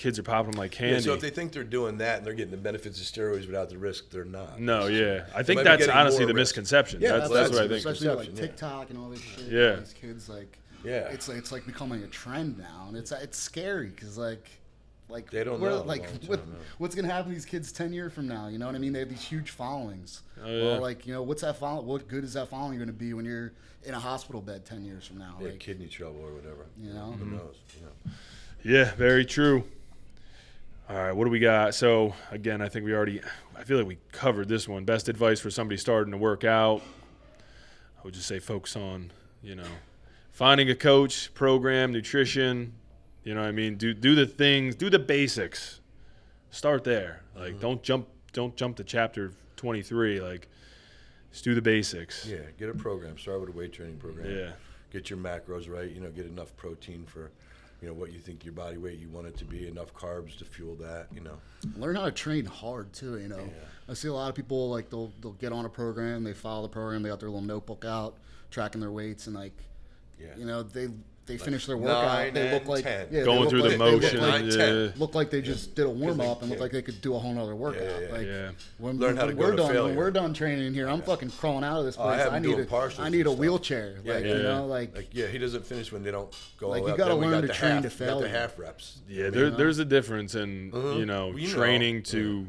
Kids are popping them like Yeah, candy. so if they think they're doing that and they're getting the benefits of steroids without the risk, they're not. no, yeah, I think that's honestly the risk. misconception. Yeah, that's, well, that's what I think. Especially like Perception, yeah. TikTok and all this shit. Yeah. these kids like. Yeah. It's like it's like becoming a trend now, and it's it's scary because like. Like They don't know Like what, what's gonna happen to these kids ten years from now? You know what I mean? They have these huge followings. Oh, yeah. Well, like you know, what's that follow? What good is that following going to be when you're in a hospital bed ten years from now? Yeah, Like, kidney trouble or whatever. You know? Who Mm-hmm. knows? You know. Yeah, very true. All right, what do we got? So again, I think we already. I feel like we covered this one. Best advice for somebody starting to work out. I would just say focus on, you know, finding a coach, program, nutrition. You know, what I mean, do do the things, do the basics. Start there. Like, Mm-hmm. don't jump, don't jump to chapter twenty three. Like, just do the basics. Yeah, get a program. Start with a weight training program. Yeah. Get your macros right. You know, get enough protein for, you know, what you think your body weight you want it to be. Enough carbs to fuel that. You know. learn how to train hard too. You know, I see a lot of people like they'll they'll get on a program, they follow the program, they got their little notebook out, tracking their weights, and like, Yeah. you know, they they finish their nine workout, they look and like 10. yeah, they Going look through like, the they look motion. like, Nine, yeah. look like they just did a warm up and look like they could do a whole nother workout. yeah, yeah. Like Yeah. when, Learn how when to go we're to done, failure. when we're done training here, I'm fucking crawling out of this Oh, I place. have I need doing a, partials I and need a stuff. wheelchair. Yeah, like yeah. you know, like, Like yeah, he doesn't finish when they don't go Like, all you out. gotta Then we learn got to the train half, to we got the half reps. Yeah, there, there's a difference in Mhm. you know You know. training to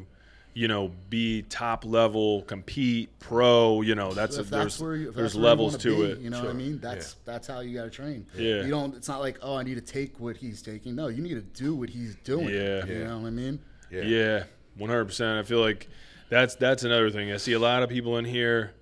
you know be top level, compete, pro. You know that's if a, that's there's where you, if there's that's where you levels wanna be, it. You know what I mean? That's that's how you got to train. Yeah. You don't. It's not like oh, I need to take what he's taking. No, you need to do what he's doing. Yeah. You Yeah. know what I mean? Yeah. Yeah, one hundred percent. I feel like that's that's another thing. I see a lot of people in here.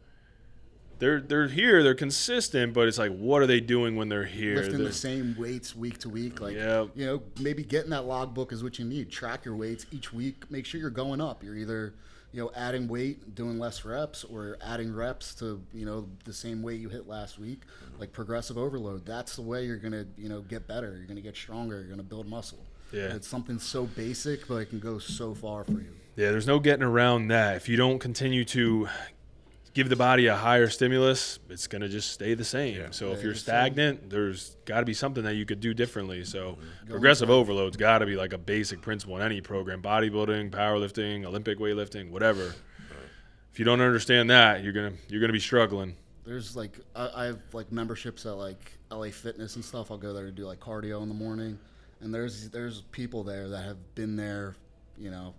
They're they're here. They're consistent, but it's like, what are they doing when they're here? Lifting They're- the same weights week to week. Like Yeah. you know, maybe getting that logbook is what you need. Track your weights each week. Make sure you're going up. You're either you know adding weight, doing less reps, or adding reps to you know the same weight you hit last week. Mm-hmm. Like progressive overload. That's the way you're gonna you know get better. You're gonna get stronger. You're gonna build muscle. Yeah. It's something so basic, but it can go so far for you. Yeah, there's no getting around that. If you don't continue to give the body a higher stimulus, it's going to just stay the same. Yeah. So if you're it's, stagnant, there's got to be something that you could do differently. So Mm-hmm. progressive overload's got to be like a basic principle in any program, bodybuilding, powerlifting, Olympic weightlifting, whatever. If you don't understand that, you're going to you're going to be struggling. There's like I, I have like memberships at like LA Fitness and stuff. I'll go there to do like cardio in the morning, and there's there's people there that have been there. You know,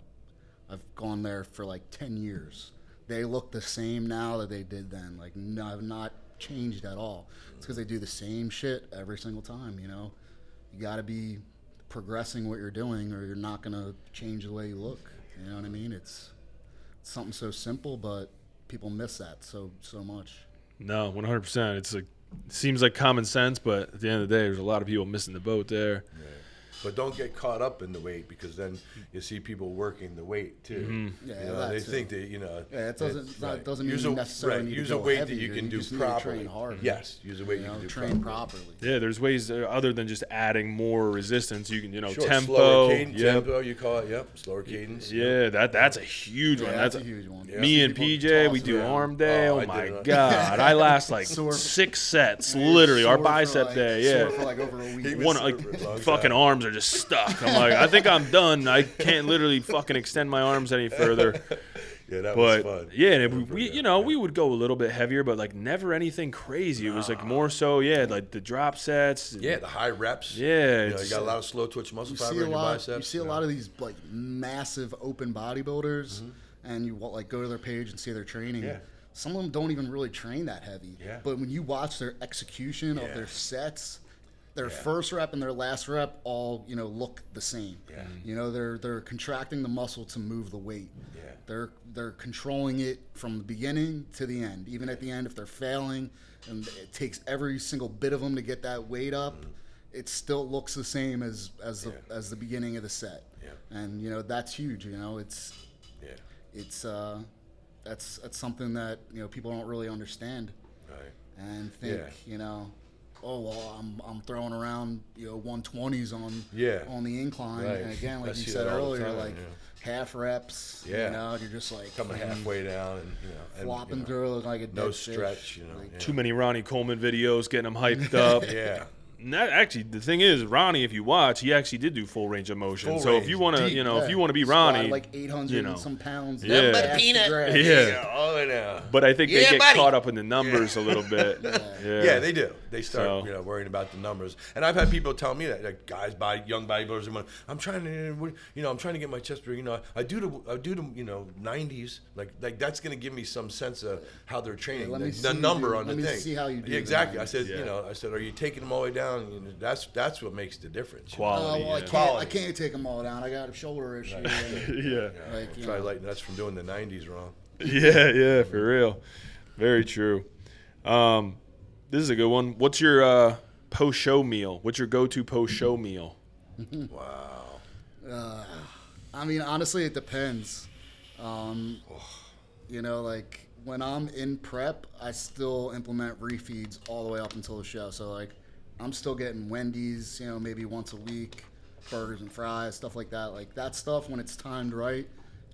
I've gone there for like ten years. They look the same now that they did then. Like no, have not changed at all. It's because they do the same shit every single time. You know, you got to be progressing what you're doing, or you're not gonna change the way you look. You know what I mean? It's, it's something so simple, but people miss that so so much. No, 100%. It's like seems like common sense, but at the end of the day, there's a lot of people missing the boat there. But don't get caught up in the weight because then you see people working the weight too. Mm-hmm. Yeah, you know, they too. think that you know. Yeah, it doesn't- it's- that doesn't mean use you a, necessarily right, need to use go a weight that you can you do just need to properly. train hard. Yes, use a weight You you, know, can do train properly. properly. Yeah, there's ways uh, other than just adding more resistance. You can, you know, Sure, tempo. slower cadence, yep. tempo, you call it. Yep, slower cadence. Yeah, that that's a huge Yeah, one. that's That's, a huge one. Yeah. Me and PJ, we do arm day. Oh, Oh, my god, I last like six sets, literally. Our bicep day, yeah. for like over a week. One like for a long fucking time. arms are just stuck. I'm like, I think I'm done. I can't literally fucking extend my arms any further. Yeah, that But was fun. yeah, and we, we you know yeah. we would go a little bit heavier, but like never anything crazy. It was like more so yeah, like the drop sets. Yeah, the high reps. Yeah, you, know, you got a lot of slow twitch muscle you fiber see a in your lot. biceps. You see a yeah. lot of these like massive open bodybuilders, Mm-hmm. and you wa- like go to their page and see their training. Yeah. Some of them don't even really train that heavy. Yeah. But when you watch their execution of their sets, their first rep and their last rep all you know look the same. Yeah. You know they're they're contracting the muscle to move the weight. Yeah. They're they're controlling it from the beginning to the end. Even at the end, if they're failing, and it takes every single bit of them to get that weight up, it still looks the same as as the Mm-hmm. Yeah. as the beginning of the set. Yeah. And you know that's huge. You know it's Yeah. it's uh, that's that's something that you know people don't really understand Right. and think Yeah. you know oh well I'm, I'm throwing around you know 120s on Yeah. on the incline Right. and again I like you said that all the earlier time, like yeah. half reps Yeah. you know you're just like Coming halfway down and you know and, flopping you know, through it like a dead no fish. stretch, you know. Like, yeah. Too many Ronnie Coleman videos getting them hyped up. Yeah. And that, actually, the thing is, Ronnie, if you watch, he actually did do full range of motion. Full so if you want to, you know, if you want to be Squat Ronnie, like 800 you know. some pounds Yeah. ass But to peanut. Yeah. Yeah. Oh, yeah. but I think they get buddy. caught up in the numbers a little bit. yeah. Yeah, they do. They start, So- you know, worrying about the numbers. And I've had people tell me that, like guys, body, young bodybuilders, and when I'm trying to, you know, I'm trying to get my chest bigger. You know, I do the, I do the, you know, 90s. Like, like that's going to give me some sense of how they're training. let the, me the see you number do- on let the me thing. see how you do Exactly. I said, Yeah. you know, I said, are you taking them all the way down? You know, that's that's what makes the difference. you know? Oh, Quality. well, I yeah. can't. I can't take them all down. I got a shoulder issue. and, yeah. like, you Try know. lighting. That's from doing the 90s wrong. Yeah, yeah, for real. Very true. Um, this is a good one. What's your uh, post show meal? What's your go to post show meal? Wow. Uh, I mean, honestly, it depends. Um, you know, like when I'm in prep, I still implement refeeds all the way up until the show. So like, I'm still getting Wendy's, you know, maybe once a week, burgers and fries, stuff like that. Like that stuff, when it's timed right,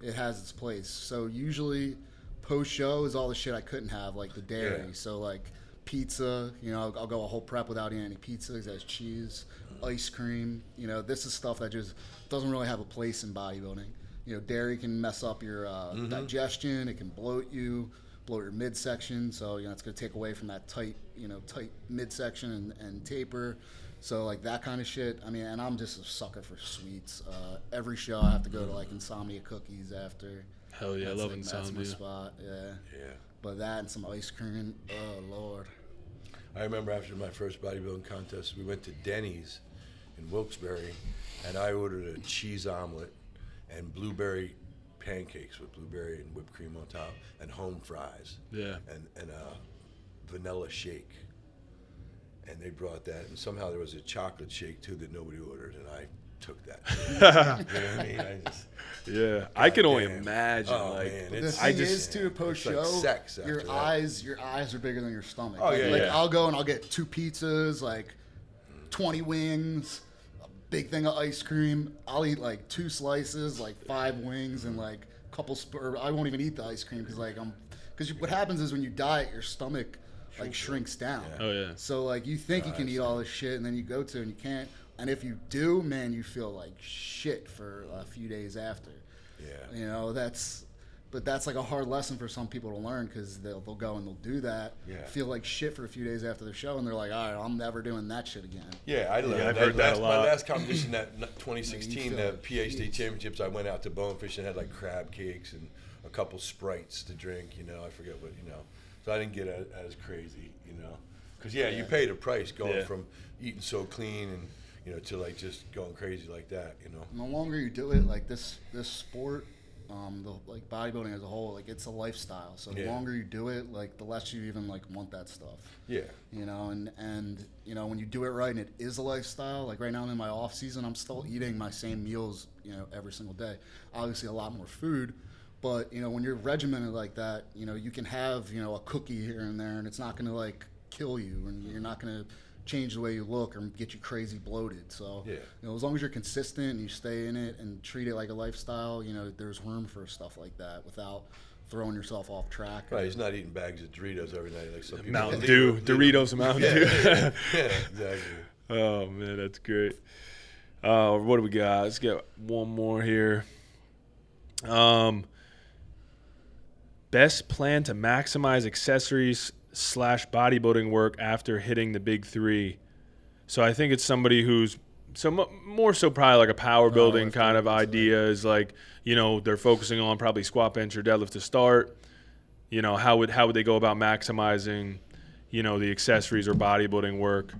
it has its place. So usually, post show is all the shit I couldn't have, like the dairy. Yeah. So like pizza, you know, I'll, I'll go a whole prep without eating any pizza because it has cheese, ice cream. You know, this is stuff that just doesn't really have a place in bodybuilding. You know, dairy can mess up your uh, digestion. It can bloat you, bloat your midsection. So you know, it's going to take away from that tight, you know, tight midsection and, and taper. So like that kind of shit. I mean, and I'm just a sucker for sweets. Uh, every show I have to go to like insomnia cookies after. Hell yeah, I That's, love like, That's my spot. Yeah. Yeah. But that and some ice cream. Oh lord. I remember after my first bodybuilding contest, we went to Denny's in Wilkes-Barre, and I ordered a cheese omelet and blueberry pancakes with blueberry and whipped cream on top, and home fries, Yeah. and and a vanilla shake. And they brought that, and somehow there was a chocolate shake too that nobody ordered, and I took that. you know what I mean? I just, Yeah, I can only imagine. Oh, like, man, The it's- I just- is, too, post show, like sex your that. eyes, your eyes are bigger than your stomach. Oh, like, yeah, like yeah. I'll go and I'll get two pizzas, like twenty wings, a big thing of ice cream. I'll eat like two slices, like five wings, and like a couple. Sp- or I won't even eat the ice cream because like I'm because what happens is when you diet, your stomach like shrinks down. Oh, yeah. So like you think you can eat all this shit, and then you go to and you can't. And if you do, man, you feel like shit for a few days after. yeah. You know, that's, but that's like a hard lesson for some people to learn because they'll, they'll go and they'll do that, Yeah. feel like shit for a few days after the show, and they're like, all right, I'm never doing that shit again. Yeah, I learned I've that. heard that last, a My last competition, that 2016, You feel the like PA shit. State Championships, I went out to Bonefish and had like crab cakes and a couple sprites to drink. You know, I forget what you know. So I didn't get as, as crazy, you know, because yeah, you Yeah. paid a price going Yeah. from eating so clean and you know to like just going crazy like that. You know. And the longer you do it, like this, this sport, um, the like bodybuilding as a whole, like it's a lifestyle. So the Yeah. longer you do it, like the less you even like want that stuff. Yeah. you know and and you know when you do it right and it is a lifestyle like right now i'm in my off season i'm still eating my same meals you know every single day obviously a lot more food but you know when you're regimented like that you know you can have you know a cookie here and there and it's not going to like kill you and you're not going to change the way you look or get you crazy bloated so Yeah. you know as long as you're consistent and you stay in it and treat it like a lifestyle you know there's room for stuff like that without throwing yourself off track Right. He's not eating bags of Doritos every night like some people. Mountain Dew, it- leave it- Doritos, Mountain Yeah, Dew. yeah, yeah, exactly. Oh man, that's great. Uh, what do we got? Let's get one more here. Um, best plan to maximize accessories slash bodybuilding work after hitting the big three. So I think it's somebody who's so more so probably like a power building Powerlifting, kind of idea is like you know they're focusing on probably squat bench or deadlift to start. You know how would how would they go about maximizing, you know, the accessories or bodybuilding work?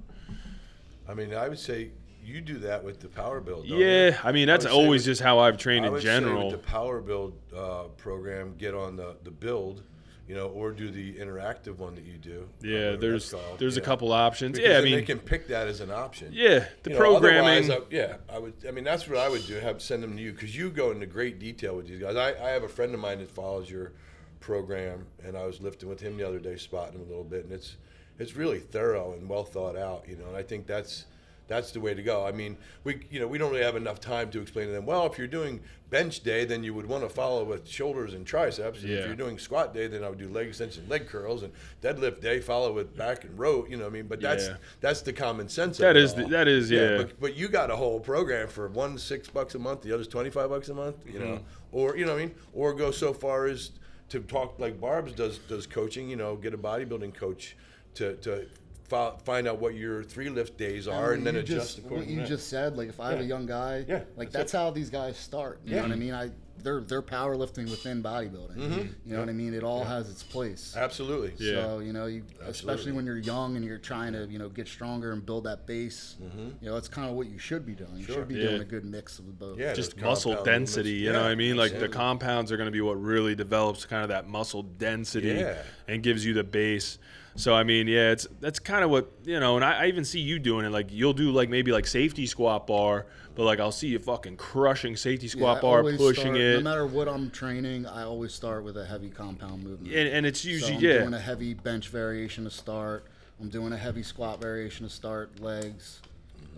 I mean, I would say you do that with the power build. don't Yeah, you? I mean that's would say always with- just how I've trained I in general. Say with the power build uh, program, get on the, the build, you know, or do the interactive one that you do. uh, yeah, there's called, there's a couple options. Because yeah, I mean, they can pick that as an option. yeah, the You know, programming. I- yeah, I would. I mean, that's what I would do. Have send them to you because you go into great detail with these guys. I, I have a friend of mine that follows your program, and I was lifting with him the other day, spotting him a little bit, and it's it's really thorough and well thought out. You know, and I think that's that's the way to go. I mean, we you know we don't really have enough time to explain to them. Well, if you're doing bench day, then you would want to follow with shoulders and triceps. And Yeah. if you're doing squat day, then I would do leg extension, leg curls, and deadlift day follow with back and row. You know, what I mean, but that's Yeah. that's the common sense. That of it is the- that is, yeah. but, but you got a whole program for one six bucks a month, the other's twenty five bucks a month. You know, Mm-hmm. or you know what I mean, or go so far as to talk like Barb's does does coaching. You know, get a bodybuilding coach to to find out what your three lift days are, and then you adjust just, what you just said. Like if I have a young guy, Yeah, like that's that's, how these guys start. You Yeah. know what I mean? I they're they're powerlifting within bodybuilding. Mm-hmm. You know what I mean? It all has its place. Absolutely. Yeah. So you know, you especially when you're young and you're trying to you know get stronger and build that base. You know, that's kind of what you should be doing. You Mm-hmm. Sure. should be Yeah. doing a good mix of both. Yeah, just muscle density. movements. You know what I mean? Like the compounds are going to be what really develops kind of that muscle density Yeah. and gives you the base. So I mean, yeah, it's that's kind of what you know. And I, I even see you doing it. Like you'll do like maybe like safety squat bar, but like I'll see you fucking crushing safety squat I bar, pushing start- it. No matter what I'm training, I always start with a heavy compound movement. and, and it's So usually I'm yeah. doing a heavy bench variation to start. I'm doing a heavy squat variation to start legs.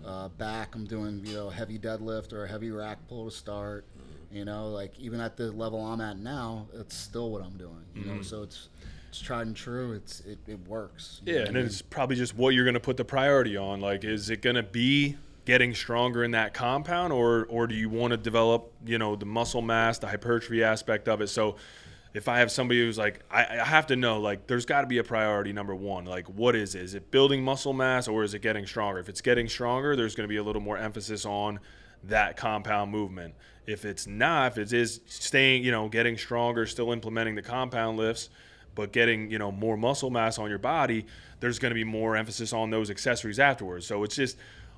Uh, back, I'm doing you know a heavy deadlift or a heavy rack pull to start. You know, like even at the level I'm at now, it's still what I'm doing. You Mm-hmm. know, so it's it's tried and true. It's it, it works. Yeah, and I then it's probably just what you're going to put the priority on. Like, is it going to be getting stronger in that compound, or or do you want to develop, you know, the muscle mass, the hypertrophy aspect of it? So, if I have somebody who's like, I, I have to know, like, there's got to be a priority number one. Like, what is it? Is it building muscle mass, or is it getting stronger? If it's getting stronger, there's going to be a little more emphasis on that compound movement. If it's not, if it is staying, you know, getting stronger, still implementing the compound lifts, but getting you know more muscle mass on your body, there's going to be more emphasis on those accessories afterwards. So it's just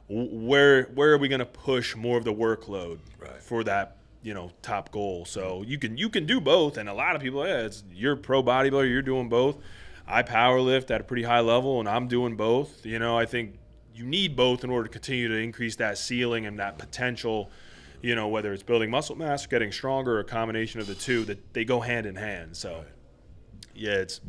where where are we going to push more of the workload Right. for that you know top goal? So you can you can do both, and a lot of people, yeah, it's you're pro bodybuilder, you're doing both. I power lift at a pretty high level, and I'm doing both. You know, I think you need both in order to continue to increase that ceiling and that potential. You know, whether it's building muscle mass, getting stronger, or a combination of the two, that they go hand in hand. So yeah, it's.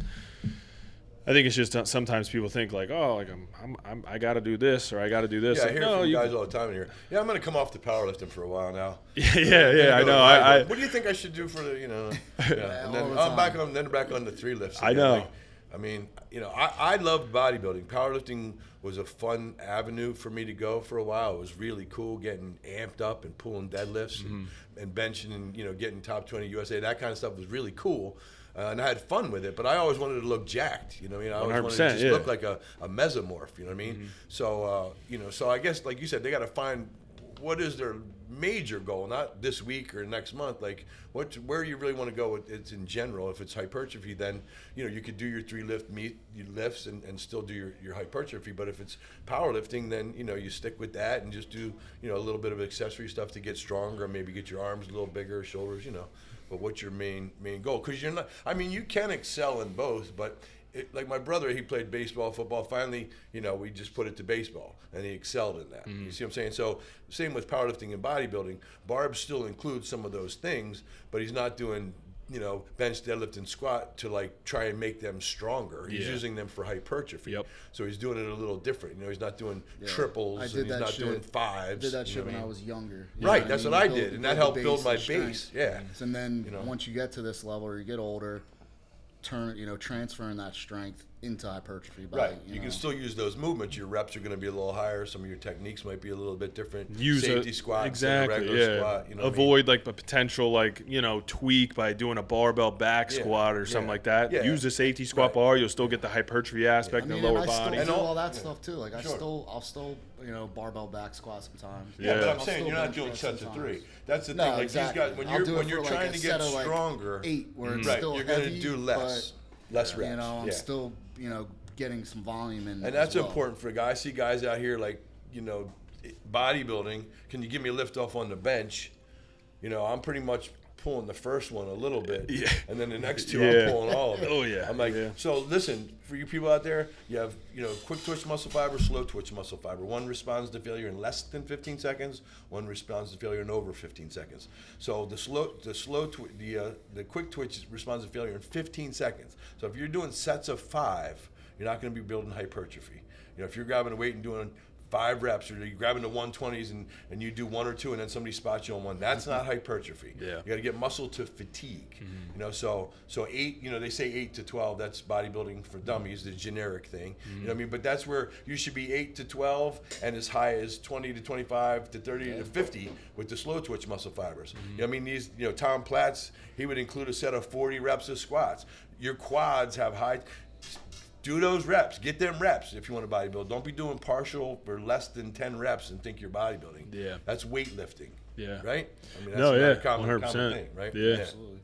I think it's just sometimes people think like, oh, like I'm, I'm, I'm I got to do this or I got to do this. Yeah, I hear no, from you- guys all the time in here. Yeah, I'm going to come off the powerlifting for a while now. yeah, yeah, yeah, I know. I, I, what do you think I should do for the, you know? Yeah, and then the I'm back on, then back on the three lifts. I know. Like, I mean, you know, I, I loved bodybuilding. Powerlifting was a fun avenue for me to go for a while. It was really cool getting amped up and pulling deadlifts and, Mm-hmm. and benching and you know getting top 20 USA. That kind of stuff was really cool. Uh, and I had fun with it, but I always wanted to look jacked. You know, what I mean, I always wanted to just yeah. look like a, a mesomorph. You know what I mean? Mm-hmm. So, uh, you know, so I guess like you said, they got to find what is their major goal, not this week or next month. Like, what, where you really want to go? With, it's in general. If it's hypertrophy, then you know you could do your three lift meet you lifts and, and still do your, your hypertrophy. But if it's powerlifting, then you know you stick with that and just do you know a little bit of accessory stuff to get stronger. Maybe get your arms a little bigger, shoulders. You know, but what's your main main goal? Because you're not. I mean, you can excel in both, but it, like my brother, he played baseball, football. Finally, you know, we just put it to baseball, and he excelled in that. Mm-hmm. You see what I'm saying? So, same with powerlifting and bodybuilding. Barb still includes some of those things, but he's not doing, you know, bench, deadlift, and squat to like try and make them stronger. He's Yeah. using them for hypertrophy. Yep. So he's doing it a little different. You know, he's not doing Yeah. triples I and did he's that not shit. doing fives. did that you shit know when I mean? was younger. You Right, know that's I what I mean? did, and that build helped build my base. Yeah. And then You know. once you get to this level or you get older, turn you know transferring that strength into hypertrophy. By, Right. You, You, know, can still use those movements. Your reps are going to be a little higher. Some of your techniques might be a little bit different. use safety a, squat, instead of exactly. regular yeah. squat. You know what I mean? Avoid like a potential like you know tweak by doing a barbell back Yeah, squat or something yeah, like that. yeah. Use the safety squat Right. bar. You'll still get the hypertrophy aspect I in mean, the lower and I body. still And do all- all that yeah. stuff too. Like I Sure. still, I'll still, you know, barbell back squat sometimes. Yeah, but I'm I'll saying you're not doing press sets of three. That's the No, thing. Like exactly. these guys, when you're when you're trying to get stronger, eight, where it's right? still You're gonna do less, less reps. You know, I'm yeah. still, you know, getting some volume in. and that's well. important for a guy. I see guys out here like you know, bodybuilding. Can you give me a lift off on the bench? You know, I'm pretty much pulling the first one a little bit, Yeah. and then the next two Yeah. I'm pulling all of it. Oh, yeah. I'm like, Yeah. so listen, for you people out there, you have you know quick twitch muscle fiber, slow twitch muscle fiber. One responds to failure in less than 15 seconds. One responds to failure in over 15 seconds. So the slow the slow twi- the uh, the quick twitch responds to failure in 15 seconds. So if you're doing sets of five, you're not going to be building hypertrophy. You know, if you're grabbing a weight and doing five reps or you're grabbing the 120s and, and you do one or two and then somebody spots you on one. That's not mm-hmm. hypertrophy. Yeah. you got to get muscle to fatigue mm-hmm. you know so so eight you know they say eight to 12 that's bodybuilding for mm-hmm. dummies the generic thing. You know what i mean? But that's where you should be 8 to 12 and as high as 20 to 25 to 30 to 50 with the slow twitch muscle fibers. You know what i mean? These you know tom platz he would include a set of 40 reps of squats. Your quads have high do those reps. Get them reps if you want to bodybuild. Don't be doing partial or less than 10 reps and think you're bodybuilding. Yeah. That's weightlifting. Yeah. Right? I mean, that's No, yeah, a common, 100%. common thing, right? Yeah. Absolutely.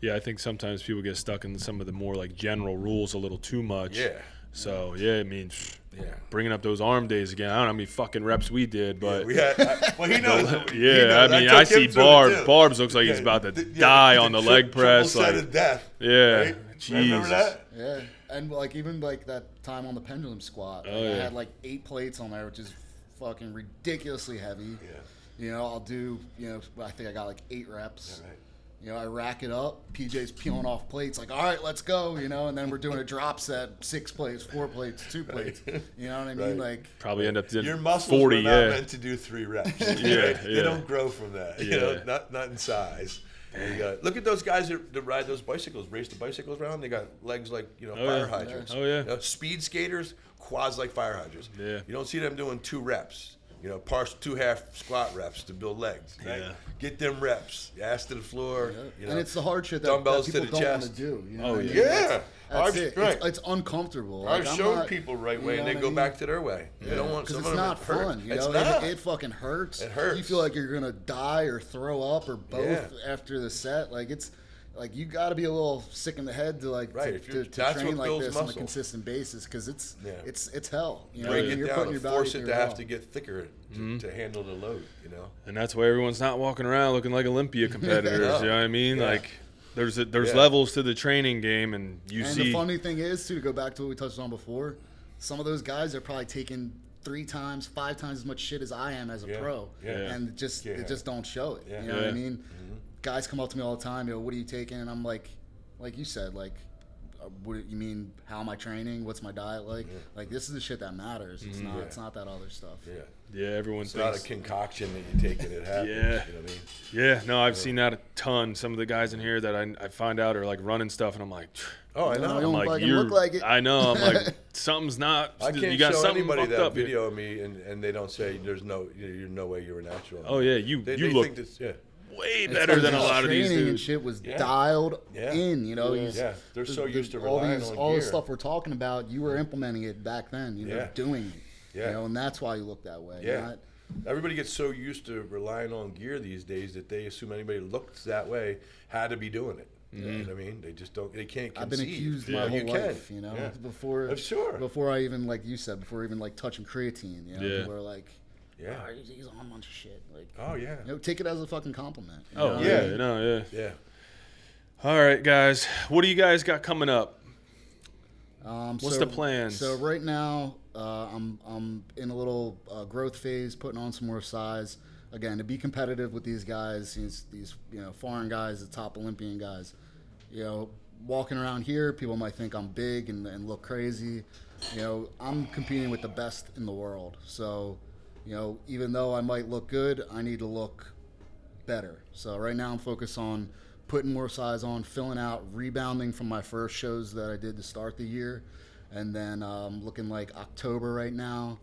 Yeah, I think sometimes people get stuck in some of the more like general rules a little too much. Yeah. So yeah, I mean, Yeah. bringing up those arm days again. I don't know how many fucking reps we did, but We had, I, well, he knows. he yeah, knows. I mean, took I see through it, Barb. Barb's looks like he's about to the- yeah, die on the tri- leg press. Like, of death. yeah, right? Remember that? Yeah, and like even like that time on the pendulum squat, like, Oh, I had like eight plates on there, which is fucking ridiculously heavy. Yeah. You know, I'll do. You know, I think I got like eight reps. Right. You know, I rack it up. PJ's peeling off plates, like, all right, let's go. You know, and then we're doing a drop set, six plates, four plates, two plates. You know what I mean? Right. Like, Probably end up doing Your muscles forty. were not Yeah, meant to do three reps. Yeah, right? They don't grow from that. You Yeah. know, not not in size. Got- look at those guys that, that ride those bicycles, race the bicycles around. They got legs like you know Oh, fire yeah. hydrants. Oh, yeah. You know, speed skaters, quads like fire hydrants. Yeah. You don't see them doing two reps. You know, parse two half squat reps to build legs. Right? Yeah. Get them reps. Ass to the floor. You know. and it's the hard shit that, that dumbbells to people the don't want to do. You know Oh, what I yeah. mean? Yeah. That's, that's I've- it. right. It's, it's uncomfortable. I've Like, I'm shown not- people right way, know and they go mean? back to their way. They don't want because it's not it hurt. fun. You it's know, not. It, it fucking hurts. It hurts. You feel like you're gonna die or throw up or both Yeah. after the set. Like it's like you got to be a little sick in the head to like Right, to, to, to that's train what like builds this on a consistent basis because it's Yeah. it's it's hell. You know, break and it you're down putting and your body force it through to have hell. to get thicker to, mm-hmm. to handle the load. You know. and that's why everyone's not walking around looking like Olympia competitors. No. You know what I mean? Yeah. Like, there's a, there's Yeah. levels to the training game, and you And see. the funny thing is, too, to go back to what we touched on before, some of those guys are probably taking three times, five times as much shit as I am as a Yeah, pro, yeah. and just Yeah. it just don't show it. Yeah. You know what I Yeah. mean? Mm-hmm. Guys come up to me all the time, yo, what are you taking? And I'm like, like you said, like. uh, What do you mean? How am I training? What's my diet like? Like this is the shit that matters. It's not. Yeah. It's not that other stuff. Yeah. yeah, everyone It's not a concoction that you take and it happens. Yeah. You know what I mean? yeah, no, I've seen that a ton. Some of the guys in here that I, I find out are like running stuff, and I'm like, Oh, I know. you don't I'm like, you're. look like it. I know. I'm like, something's not. I can't you got show anybody that up here. video of me and, and they don't say there's no you're no way you're a natural. Oh yeah, you They, you they look think that's, yeah. Way It's better than a lot of these training and shit was Yeah. dialed Yeah. in. You know, Yeah. Yeah. They're so used to all relying these, on all the gear. stuff we're talking about. You were implementing it back then. You know, Yeah. doing it. Yeah. You know, and that's why you look that way. Yeah. Not, Everybody gets so used to relying on gear these days that they assume anybody who looks that way had to be doing it. You know mm-hmm. what I mean? They just don't. They can't. I've been conceive. accused Yeah. my whole you life, can. you know, Yeah. before sure. before I even like you said, before even like touching creatine, you know, Yeah. people are like, Yeah. "Oh, he's, he's on a bunch of shit." Like, Oh yeah. you know, take it as a fucking compliment. you Oh know? yeah, Yeah. no, yeah. Yeah. All right, guys, what do you guys got coming up? Um, What's so- the plan? So right now, uh, I'm I'm in a little uh, growth phase, putting on some more size. Again, to be competitive with these guys, these these you know foreign guys, the top Olympian guys. You know, walking around here, people might think I'm big and, and look crazy. You know, I'm competing with the best in the world. So, you know, even though I might look good, I need to look better. So right now I'm focused on putting more size on, filling out, rebounding from my first shows that I did to start the year, and then um, looking like October right now,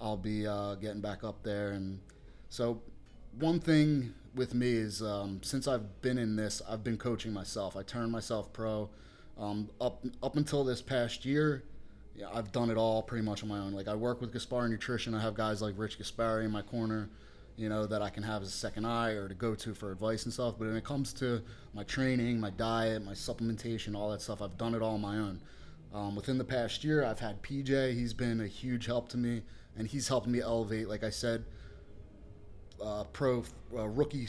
I'll be uh, getting back up there. And so one thing with me is um, since I've been in this, I've been coaching myself. I turned myself pro. Um, up up until this past year, yeah, I've done it all pretty much on my own. Like I work with Gaspari Nutrition. I have guys like Rich Gaspari in my corner, you know, that I can have as a second eye or to go to for advice and stuff. But when it comes to my training, my diet, my supplementation, all that stuff, I've done it all on my own. Um, within the past year, I've had PJ. He's been a huge help to me, and he's helping me elevate. Like I said, uh, pro uh, rookie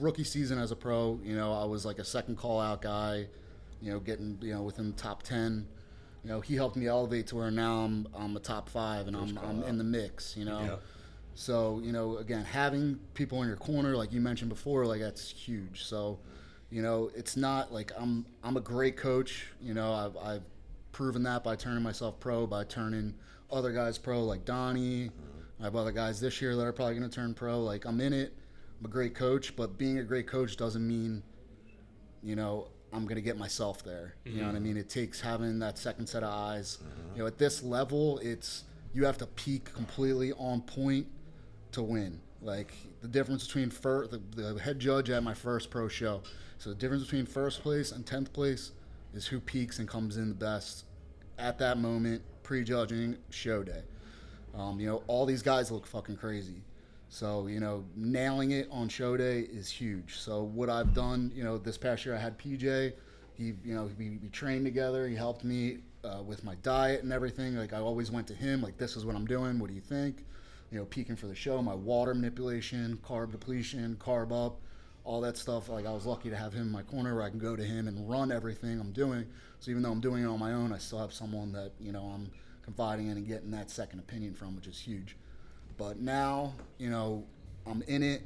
rookie season as a pro. You know, I was like a second call out guy. You know, getting you know within the top ten. You know, he helped me elevate to where now I'm I'm a top five and I'm I'm in the mix. You know. Yeah. So you know, again, having people in your corner, like you mentioned before, like that's huge. So, you know, it's not like I'm I'm a great coach. You know, I've I've proven that by turning myself pro, by turning other guys pro, like Donnie. I have other guys this year that are probably going to turn pro. Like I'm in it. I'm a great coach, but being a great coach doesn't mean, you know, I'm going to get myself there. You know what I mean? It takes having that second set of eyes. You know, at this level, it's you have to peak completely on point to win. Like the difference between fir- the, the head judge at my first pro show. So the difference between first place and tenth place is who peaks and comes in the best at that moment, prejudging show day. Um, you know, all these guys look fucking crazy. So, you know, nailing it on show day is huge. So, what I've done, you know, this past year I had PJ. He, you know, we, we trained together. He helped me uh, with my diet and everything. Like, I always went to him, like, this is what I'm doing. What do you think? You know, peaking for the show, my water manipulation, carb depletion, carb up, all that stuff. Like, I was lucky to have him in my corner where I can go to him and run everything I'm doing. So, even though I'm doing it on my own, I still have someone that, you know, I'm confiding in and getting that second opinion from, which is huge. But now, you know, I'm in it.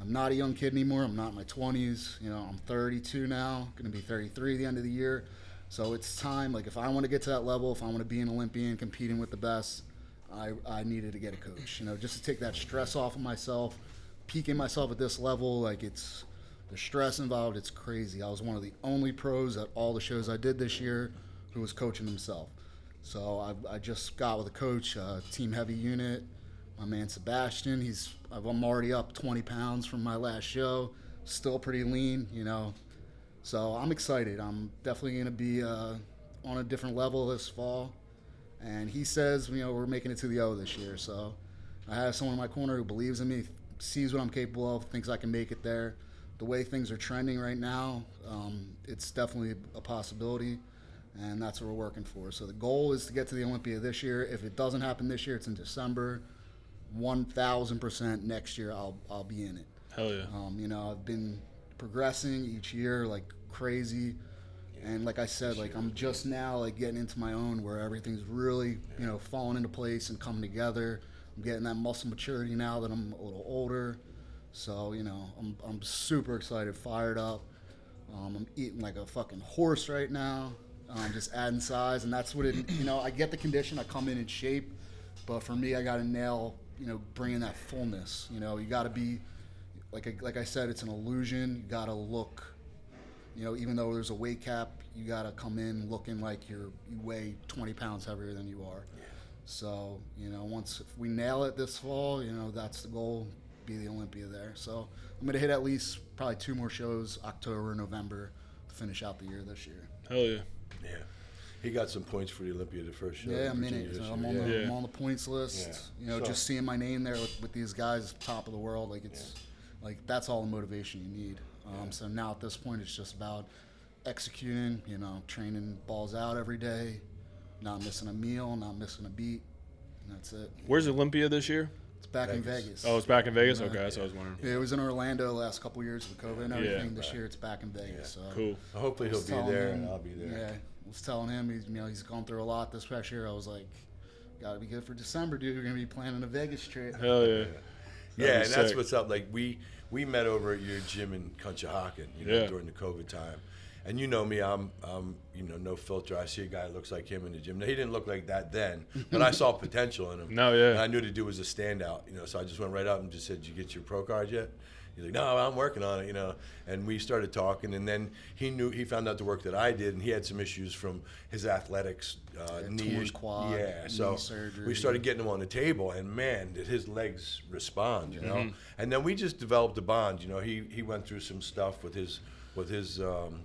I'm not a young kid anymore. I'm not in my 20s. You know, I'm 32 now, going to be 33 at the end of the year. So it's time. Like, if I want to get to that level, if I want to be an Olympian, competing with the best, I, I needed to get a coach. You know, just to take that stress off of myself, peaking myself at this level. Like, it's the stress involved. It's crazy. I was one of the only pros at all the shows I did this year who was coaching himself. So I, I just got with a coach, uh, team heavy unit my man Sebastian. He's I'm already up 20 pounds from my last show. Still pretty lean, you know. So I'm excited. I'm definitely going to be uh, on a different level this fall. And he says, you know, we're making it to the O this year. So I have someone in my corner who believes in me, sees what I'm capable of, thinks I can make it there. The way things are trending right now, um, it's definitely a possibility. And that's what we're working for. So the goal is to get to the Olympia this year. If it doesn't happen this year, it's in December one thousand percent next year I'll I'll be in it. Hell yeah. Um, you know, I've been progressing each year like crazy. And like I said, like I'm just now like getting into my own where everything's really, you know, falling into place and coming together. I'm getting that muscle maturity now that I'm a little older. So, you know, I'm I'm super excited, fired up. Um, I'm eating like a fucking horse right now. Um, just adding size, and that's what it. You know, I get the condition. I come in in shape, but for me, I got to nail you know, bringing that fullness. You know, you got to be, like I, like I said, it's an illusion. You got to look, you know, even though there's a weight cap, you got to come in looking like you're you weigh 20 pounds heavier than you are. Yeah. So you know, once if we nail it this fall, you know, that's the goal. Be the Olympia there. So I'm gonna hit at least probably two more shows, October, November, to finish out the year this year. Hell yeah. Yeah. He got some points for the Olympia the first show. Yeah, I'm in it. this I'm on, the, Yeah. I'm on the points list. Yeah. You know, So- just seeing my name there with, with these guys, top of the world, like it's like that's all the motivation you need. Um, So now at this point, it's just about executing. You know, training balls out every day, not missing a meal, not missing a beat, and that's it. Where's Olympia this year? It's back in Vegas. Vegas. Oh, it's back in Vegas. Okay, that's what I was wondering. Yeah, it was in Orlando the last couple years with COVID and everything. this right. year, it's back in Vegas. So Cool. Hopefully he'll be there him- and I'll be there. Yeah, I was telling him he's you know he's gone through a lot this past year. I was like, gotta be good for December, dude. We're gonna be planning a Vegas trip. Hell yeah. Yeah, be and that's what's up. Like we we met over at your gym in Conshohocken, you know, Yeah. during the COVID time. And you know me, I'm, I'm, you know, no filter. I see a guy that looks like him in the gym. Now, he didn't look like that then, but I saw potential in him. No, yeah. And I knew the dude was a standout, you know. So I just went right up and just said, "Did you get your pro card yet?" He's like, "No, I'm working on it," you know. And we started talking, and then he knew he found out the work that I did, and he had some issues from his athletics, uh, Yeah, knee, torn quad, yeah. knee So surgery. we started getting him on the table, and man, did his legs respond, you know. Mm-hmm. And then we just developed a bond. You know, he he went through some stuff with his with his um,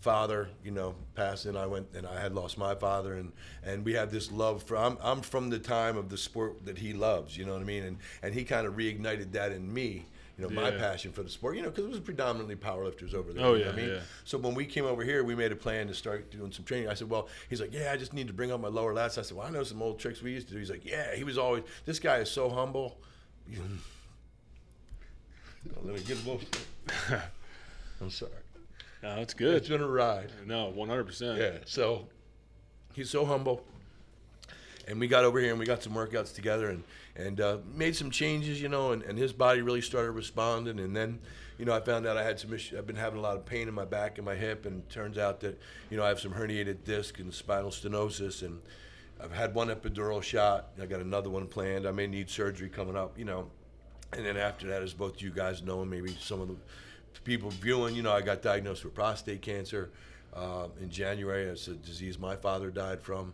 father, you know, passing. I went and I had lost my father, and and we had this love for. I'm I'm from the time of the sport that he loves. You know what I mean? And and he kind of reignited that in me. You know, my passion for the sport. You know, because it was predominantly powerlifters over there. Oh, you know what yeah, I mean. yeah. So when we came over here, we made a plan to start doing some training. I said, well, he's like, yeah, I just need to bring up my lower lats. I said, well, I know some old tricks we used to do. He's like, yeah, he was always. This guy is so humble. Let me get emotional. I'm sorry. No, it's it's been a ride. No, one hundred percent. Yeah. So he's so humble. And we got over here and we got some workouts together and and uh, made some changes, you know, and, and his body really started responding. And then, you know, I found out I had some issues. I've been having a lot of pain in my back and my hip, and turns out that, you know, I have some herniated disc and spinal stenosis, and I've had one epidural shot. I got another one planned. I may need surgery coming up, you know. And then after that, as both you guys know, and maybe some of the people viewing, you know, I got diagnosed with prostate cancer uh, in January. It's a disease my father died from.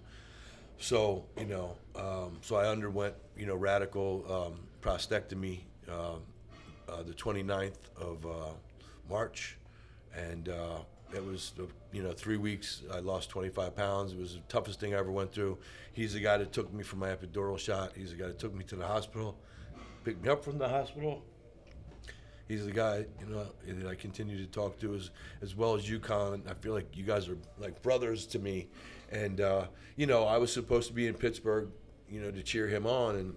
So, you know, um, so I underwent, you know, radical um, prostatectomy uh, uh, the 29th of uh, March. And uh, it was, you know, three weeks. I lost 25 pounds. It was the toughest thing I ever went through. He's the guy that took me for my epidural shot. He's the guy that took me to the hospital, picked me up from the hospital, he's the guy you know that I continue to talk to as as well as you, Colin. I feel like you guys are like brothers to me, and uh, you know I was supposed to be in Pittsburgh, you know, to cheer him on, and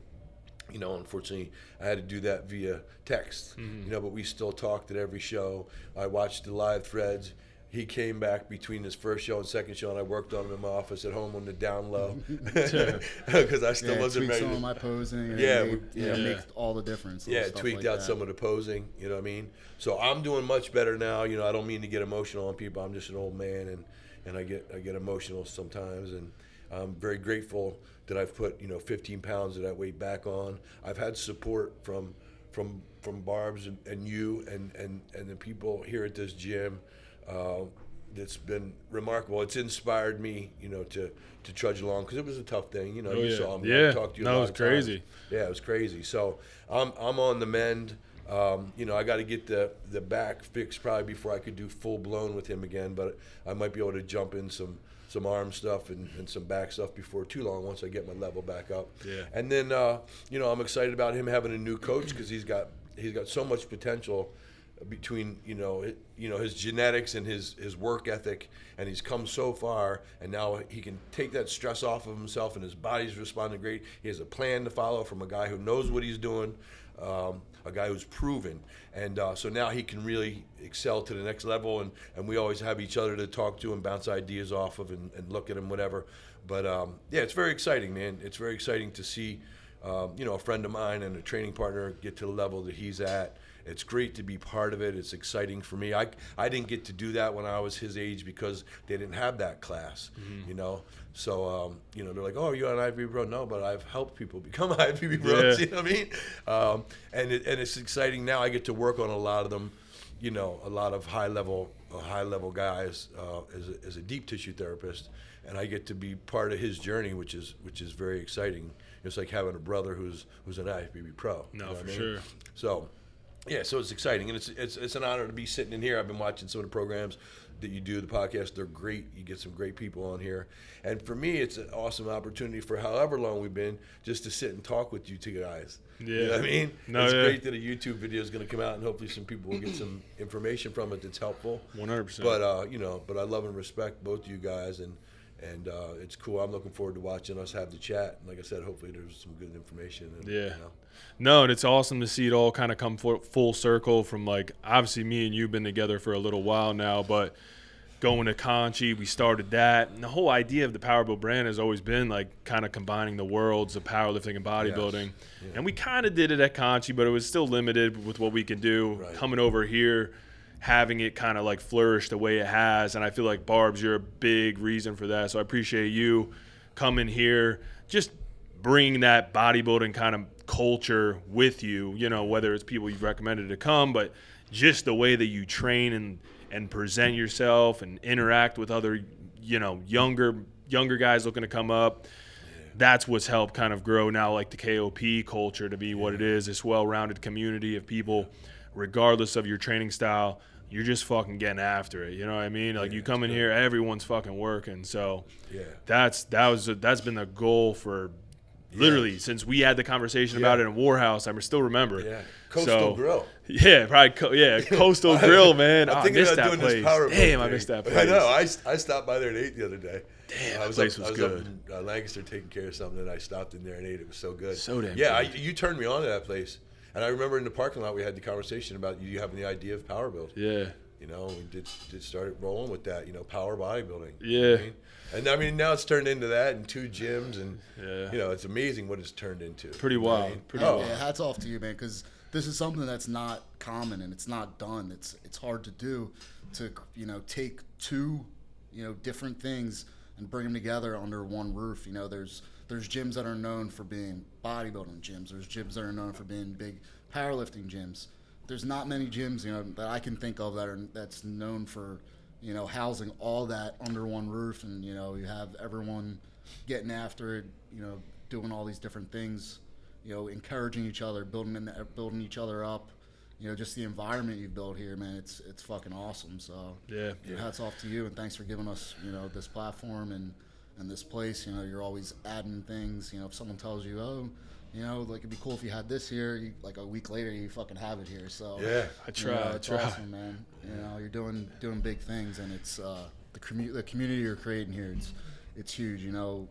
you know unfortunately I had to do that via text, you know, but we still talked at every show. I watched the live threads. He came back between his first show and second show, and I worked on him in my office at home on the down low because I still Yeah, wasn't tweak ready. some of my posing. And Yeah, it made, we- you know, yeah. make all the difference. yeah, little stuff tweaked like out that. some of the posing. You know what I mean? So I'm doing much better now. You know, I don't mean to get emotional on people. I'm just an old man, and and I get I get emotional sometimes, and I'm very grateful that I've put you know 15 pounds of that weight back on. I've had support from from from Barb's and, and you and, and and the people here at this gym. Uh, that's been remarkable. It's inspired me, you know, to to trudge along because it was a tough thing. You know, Oh, you yeah. saw me. Yeah. I talked to you. No, it was of times. crazy. Yeah, it was crazy. So I'm I'm on the mend. Um, you know, I got to get the the back fixed probably before I could do full blown with him again. But I might be able to jump in some some arm stuff and, and some back stuff before too long once I get my level back up. Yeah. And then uh, you know I'm excited about him having a new coach because he's got he's got so much potential between you know it, you know his genetics and his his work ethic and he's come so far and now he can take that stress off of himself and his body's responding great he has a plan to follow from a guy who knows what he's doing um, a guy who's proven and uh, so now he can really excel to the next level and, and we always have each other to talk to and bounce ideas off of and, and look at him whatever but um, yeah it's very exciting man it's very exciting to see um, you know a friend of mine and a training partner get to the level that he's at it's great to be part of it. It's exciting for me. I, I didn't get to do that when I was his age because they didn't have that class, you know. So um, you know they're like, oh, you're an IFBB pro. No, but I've helped people become IFBB pros. Yeah. You know what I mean? Um, and it, and it's exciting now. I get to work on a lot of them. You know, a lot of high level uh, high level guys uh, as, a, as a deep tissue therapist, and I get to be part of his journey, which is which is very exciting. It's like having a brother who's who's an IFBB pro. No, you know for I mean? sure. So, yeah, so it's exciting, and it's it's it's an honor to be sitting in here. I've been watching some of the programs that you do, the podcast. They're great. You get some great people on here, and for me, it's an awesome opportunity for however long we've been just to sit and talk with you two guys. You know Yeah. what I mean? No, it's yeah. great that a YouTube video is going to come out, and hopefully some people will get some information from it that's helpful. One hundred percent. But uh, you know, but I love and respect both you guys, and and uh, it's cool. I'm looking forward to watching us have the chat. And like I said, hopefully there's some good information. And, Yeah. You know. No, and it's awesome to see it all kind of come full, full circle from like obviously me and you've been together for a little while now, but going to Conchi, we started that. And the whole idea of the Powerbuild brand has always been like kind of combining the worlds of powerlifting and bodybuilding. Yeah. And we kind of did it at Conchi, but it was still limited with what we can do. Right. Coming over here, having it kind of like flourish the way it has. And I feel like Barb's, you're a big reason for that. So I appreciate you coming here, just bringing that bodybuilding kind of culture with you, you know, whether it's people you've recommended to come, but just the way that you train and, and present yourself and interact with other, you know, younger younger guys looking to come up. That's what's helped kind of grow now like the KOP culture to be what it is, this well-rounded community of people regardless of your training style, you're just fucking getting after it. You know what I mean? Like you come in here, everyone's fucking working. So Yeah. that's that was that's been the goal for Literally, since we had the conversation about it in Warhouse, I still remember. Yeah. Coastal So- Grill. Yeah, probably. Co- yeah, Coastal Grill, man. I'm I missed about that doing place. this power boat Damn, I missed that place. I know. I, I stopped by there and ate the other day. Damn, I that was place up, was I was good. up in uh, Lancaster taking care of something, and I stopped in there and ate. It was so good. So damn Yeah, I, you turned me on to that place, and I remember in the parking lot we had the conversation about you having the idea of power build. Yeah. You know, we did, did started rolling with that. You know, power bodybuilding. Yeah. You know I mean? And I mean, now it's turned into that, and two gyms, and Yeah. you know, it's amazing what it's turned into. Pretty You know I wild. mean? Pretty oh, Yeah, hats off to you, man, because this is something that's not common and it's not done. It's it's hard to do to you know take two you know different things and bring them together under one roof. You know, there's there's gyms that are known for being bodybuilding gyms. There's gyms that are known for being big powerlifting gyms. There's not many gyms you know that I can think of that are that's known for you know housing all that under one roof, and you know you have everyone getting after it. You know, doing all these different things you know, encouraging each other, building in, building each other up. You know, just the environment you've built here, man. It's it's fucking awesome. So Yeah. you know, hats off to you, and thanks for giving us you know this platform and and this place. You know, you're always adding things. You know, if someone tells you, oh, you know, like it'd be cool if you had this here, you, like a week later you fucking have it here. So Yeah. I you know, try. I try. awesome, man. You know, you're doing doing big things, and it's uh, the commu- the community you're creating here. It's it's huge. You know,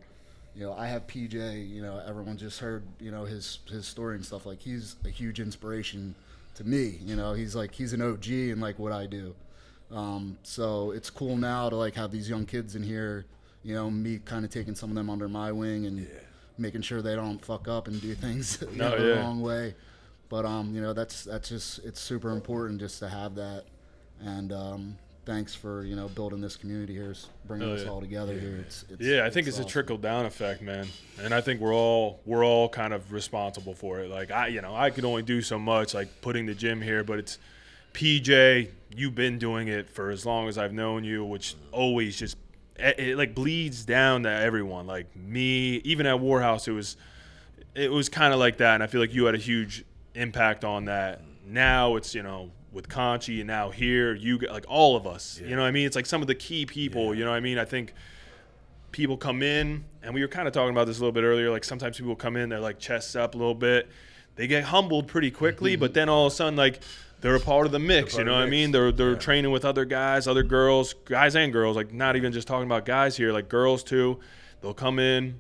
you know, I have PJ. You know, everyone just heard you know his his story and stuff. Like he's a huge inspiration to me. You know, he's like he's an OG in like what I do. Um, so it's cool now to like have these young kids in here. You know, me kind of taking some of them under my wing and making sure they don't fuck up and do things No, the yeah. wrong way. But um, you know, that's that's just it's super important just to have that. And um, thanks for you know building this community here, bringing Oh, us all together here. It's, it's Yeah, I think it's, a awesome. trickle down effect, man. And I think we're all we're all kind of responsible for it. Like I, you know, I can only do so much, like putting the gym here, but it's PJ. You've been doing it for as long as I've known you, which always just it, it like bleeds down to everyone. Like me, even at Warhouse, it was it was kind of like that, and I feel like you had a huge impact on that. Now it's you know with Conchi and now here you get like all of us. You know what I mean? It's like some of the key people. You know what I mean? I think people come in, and we were kind of talking about this a little bit earlier. Like sometimes people come in, they're like chests up a little bit. They get humbled pretty quickly, but then all of a sudden, like they're a part of the mix. You know what I mean? They're they're Yeah. training with other guys, other girls, guys and girls. Like not even just talking about guys here, like girls too. They'll come in,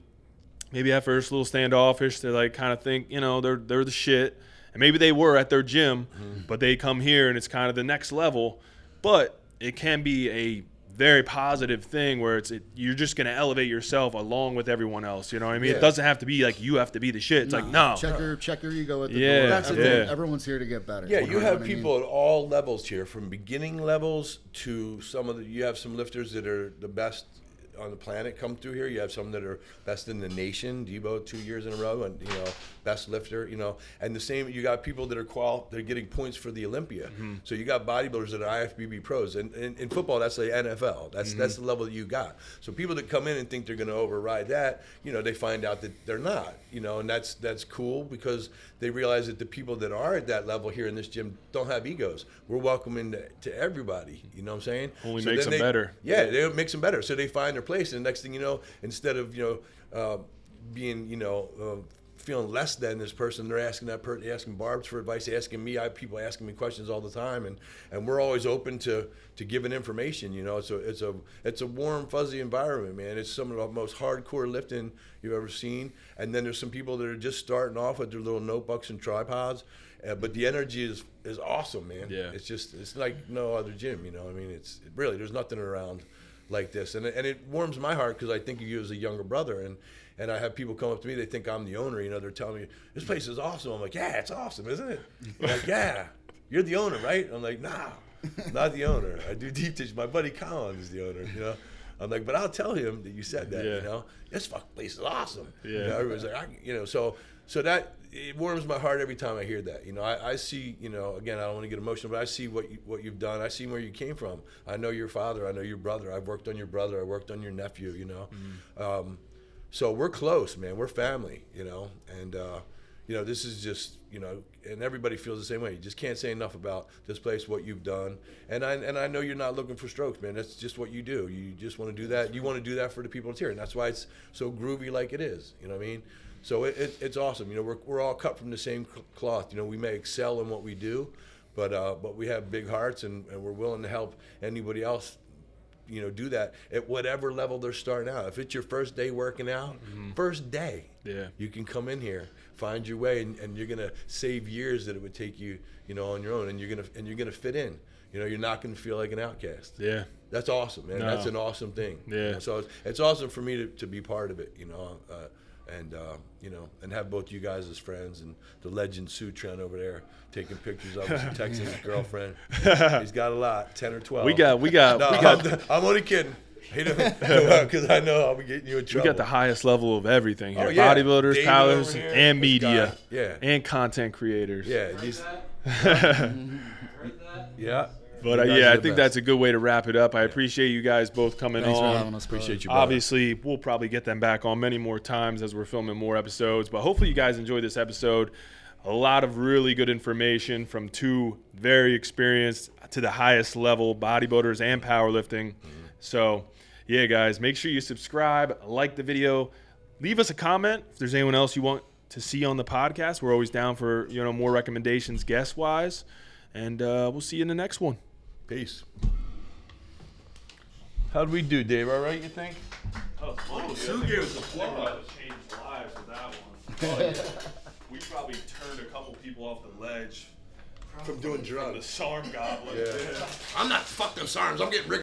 maybe at first a little standoffish. They like kind of think, you know, they're they're the shit, and maybe they were at their gym, Mm-hmm. but they come here and it's kind of the next level. But it can be a very positive thing where it's it, you're just gonna elevate yourself along with everyone else. You know what I mean? Yeah. It doesn't have to be like you have to be the shit. It's like no, check your check your ego at the Yeah, door. That's the Everyone- thing. Everyone's here to get better. Yeah, you have know what I mean? people at all levels here, from beginning levels to some of the. You have some lifters that are the best on the planet come through here. You have some that are best in the nation. Debo two years in a row, and you know best lifter. You know, and the same. You got people that are qual. They're getting points for the Olympia. Mm-hmm. So you got bodybuilders that are IFBB pros, and in, football that's the NFL. That's mm-hmm. that's the level that you got. So people that come in and think they're going to override that, you know, they find out that they're not. You know, and that's that's cool because they realize that the people that are at that level here in this gym don't have egos. We're welcoming to, to everybody. You know what I'm saying? Only So makes them they- better. Yeah, they makes them better. So they find their place, and the next thing you know, instead of you know uh, being you know. Uh, feeling less than this person they're asking that person asking barbs for advice asking me i have people asking me questions all the time and and we're always open to to giving information you know it's a it's a it's a warm fuzzy environment man it's some of the most hardcore lifting you've ever seen and then there's some people that are just starting off with their little notebooks and tripods uh, but the energy is is awesome man Yeah. it's just it's like no other gym you know i mean it's really there's nothing around like this and, it- and it warms my heart because i think of you as a younger brother and and I have people come up to me, they think I'm the owner, you know, they're telling me, this place is awesome. I'm like, yeah, it's awesome, isn't it? They're like, yeah, you're the owner, right? I'm like, nah, not the owner. I do deep dish. My buddy Colin is the owner, you know? I'm like, but I'll tell him that you said that, Yeah. you know? This fuck place is awesome. You Yeah. know, everybody's like, you know, so, so that, it warms my heart every time I hear that. You know, I, I see, you know, again, I don't want to get emotional, but I see what you, what you've done. I see where you came from. I know your father. I know your brother. I've worked on your brother. I worked on your nephew. You know, um, so we're close, man. We're family. You know, and uh, you know, this is just, you know, and everybody feels the same way. You just can't say enough about this place, what you've done, and I and I know you're not looking for strokes, man. That's just what you do. You just want to do that. You want to do that for the people that's here, and that's why it's so groovy like it is. You know what I mean? So it, it, it's awesome. You know, we're, we're all cut from the same cloth. You know, we may excel in what we do, but uh, but we have big hearts and, and we're willing to help anybody else. You know, do that at whatever level they're starting out. If it's your first day working out, first day, Yeah. you can come in here, find your way, and, and you're gonna save years that it would take you, you know, on your own, and you're gonna and you're gonna fit in. You know, you're not gonna feel like an outcast. Yeah. That's awesome, man. No. That's an awesome thing. you Yeah. know. So it's, it's awesome for me to, to be part of it, you know, uh, and uh, you know, and have both you guys as friends and the legend Sutran over there taking pictures of us and texting his girlfriend. He's got a lot, ten or twelve. We got we got No, we got I'm, I'm only kidding. Because I know I'll be getting you in trouble. we got the highest level of everything here. Oh, yeah. Bodybuilders, David powers, here, and media. Yeah. And content creators. yeah, these, yeah. But uh, yeah, I think best. that's a good way to wrap it up. I appreciate you guys both coming Thanks for on. having us. Appreciate you. brother. Obviously, we'll probably get them back on many more times as we're filming more episodes. But hopefully, you guys enjoyed this episode. A lot of really good information from two very experienced to the highest level bodybuilders and powerlifting. So, yeah, guys, make sure you subscribe, like the video, leave us a comment if there's anyone else you want to see on the podcast. We're always down for you know more recommendations guest wise, and uh, we'll see you in the next one. Peace. How'd we do, Dave? All right, you think? Oh, Sue gave us a plug. changed lives with that one. we probably turned a couple people off the ledge From doing drugs. the drugs. SARM goblin. Yeah. I'm not fuck those arms. I'm getting Rick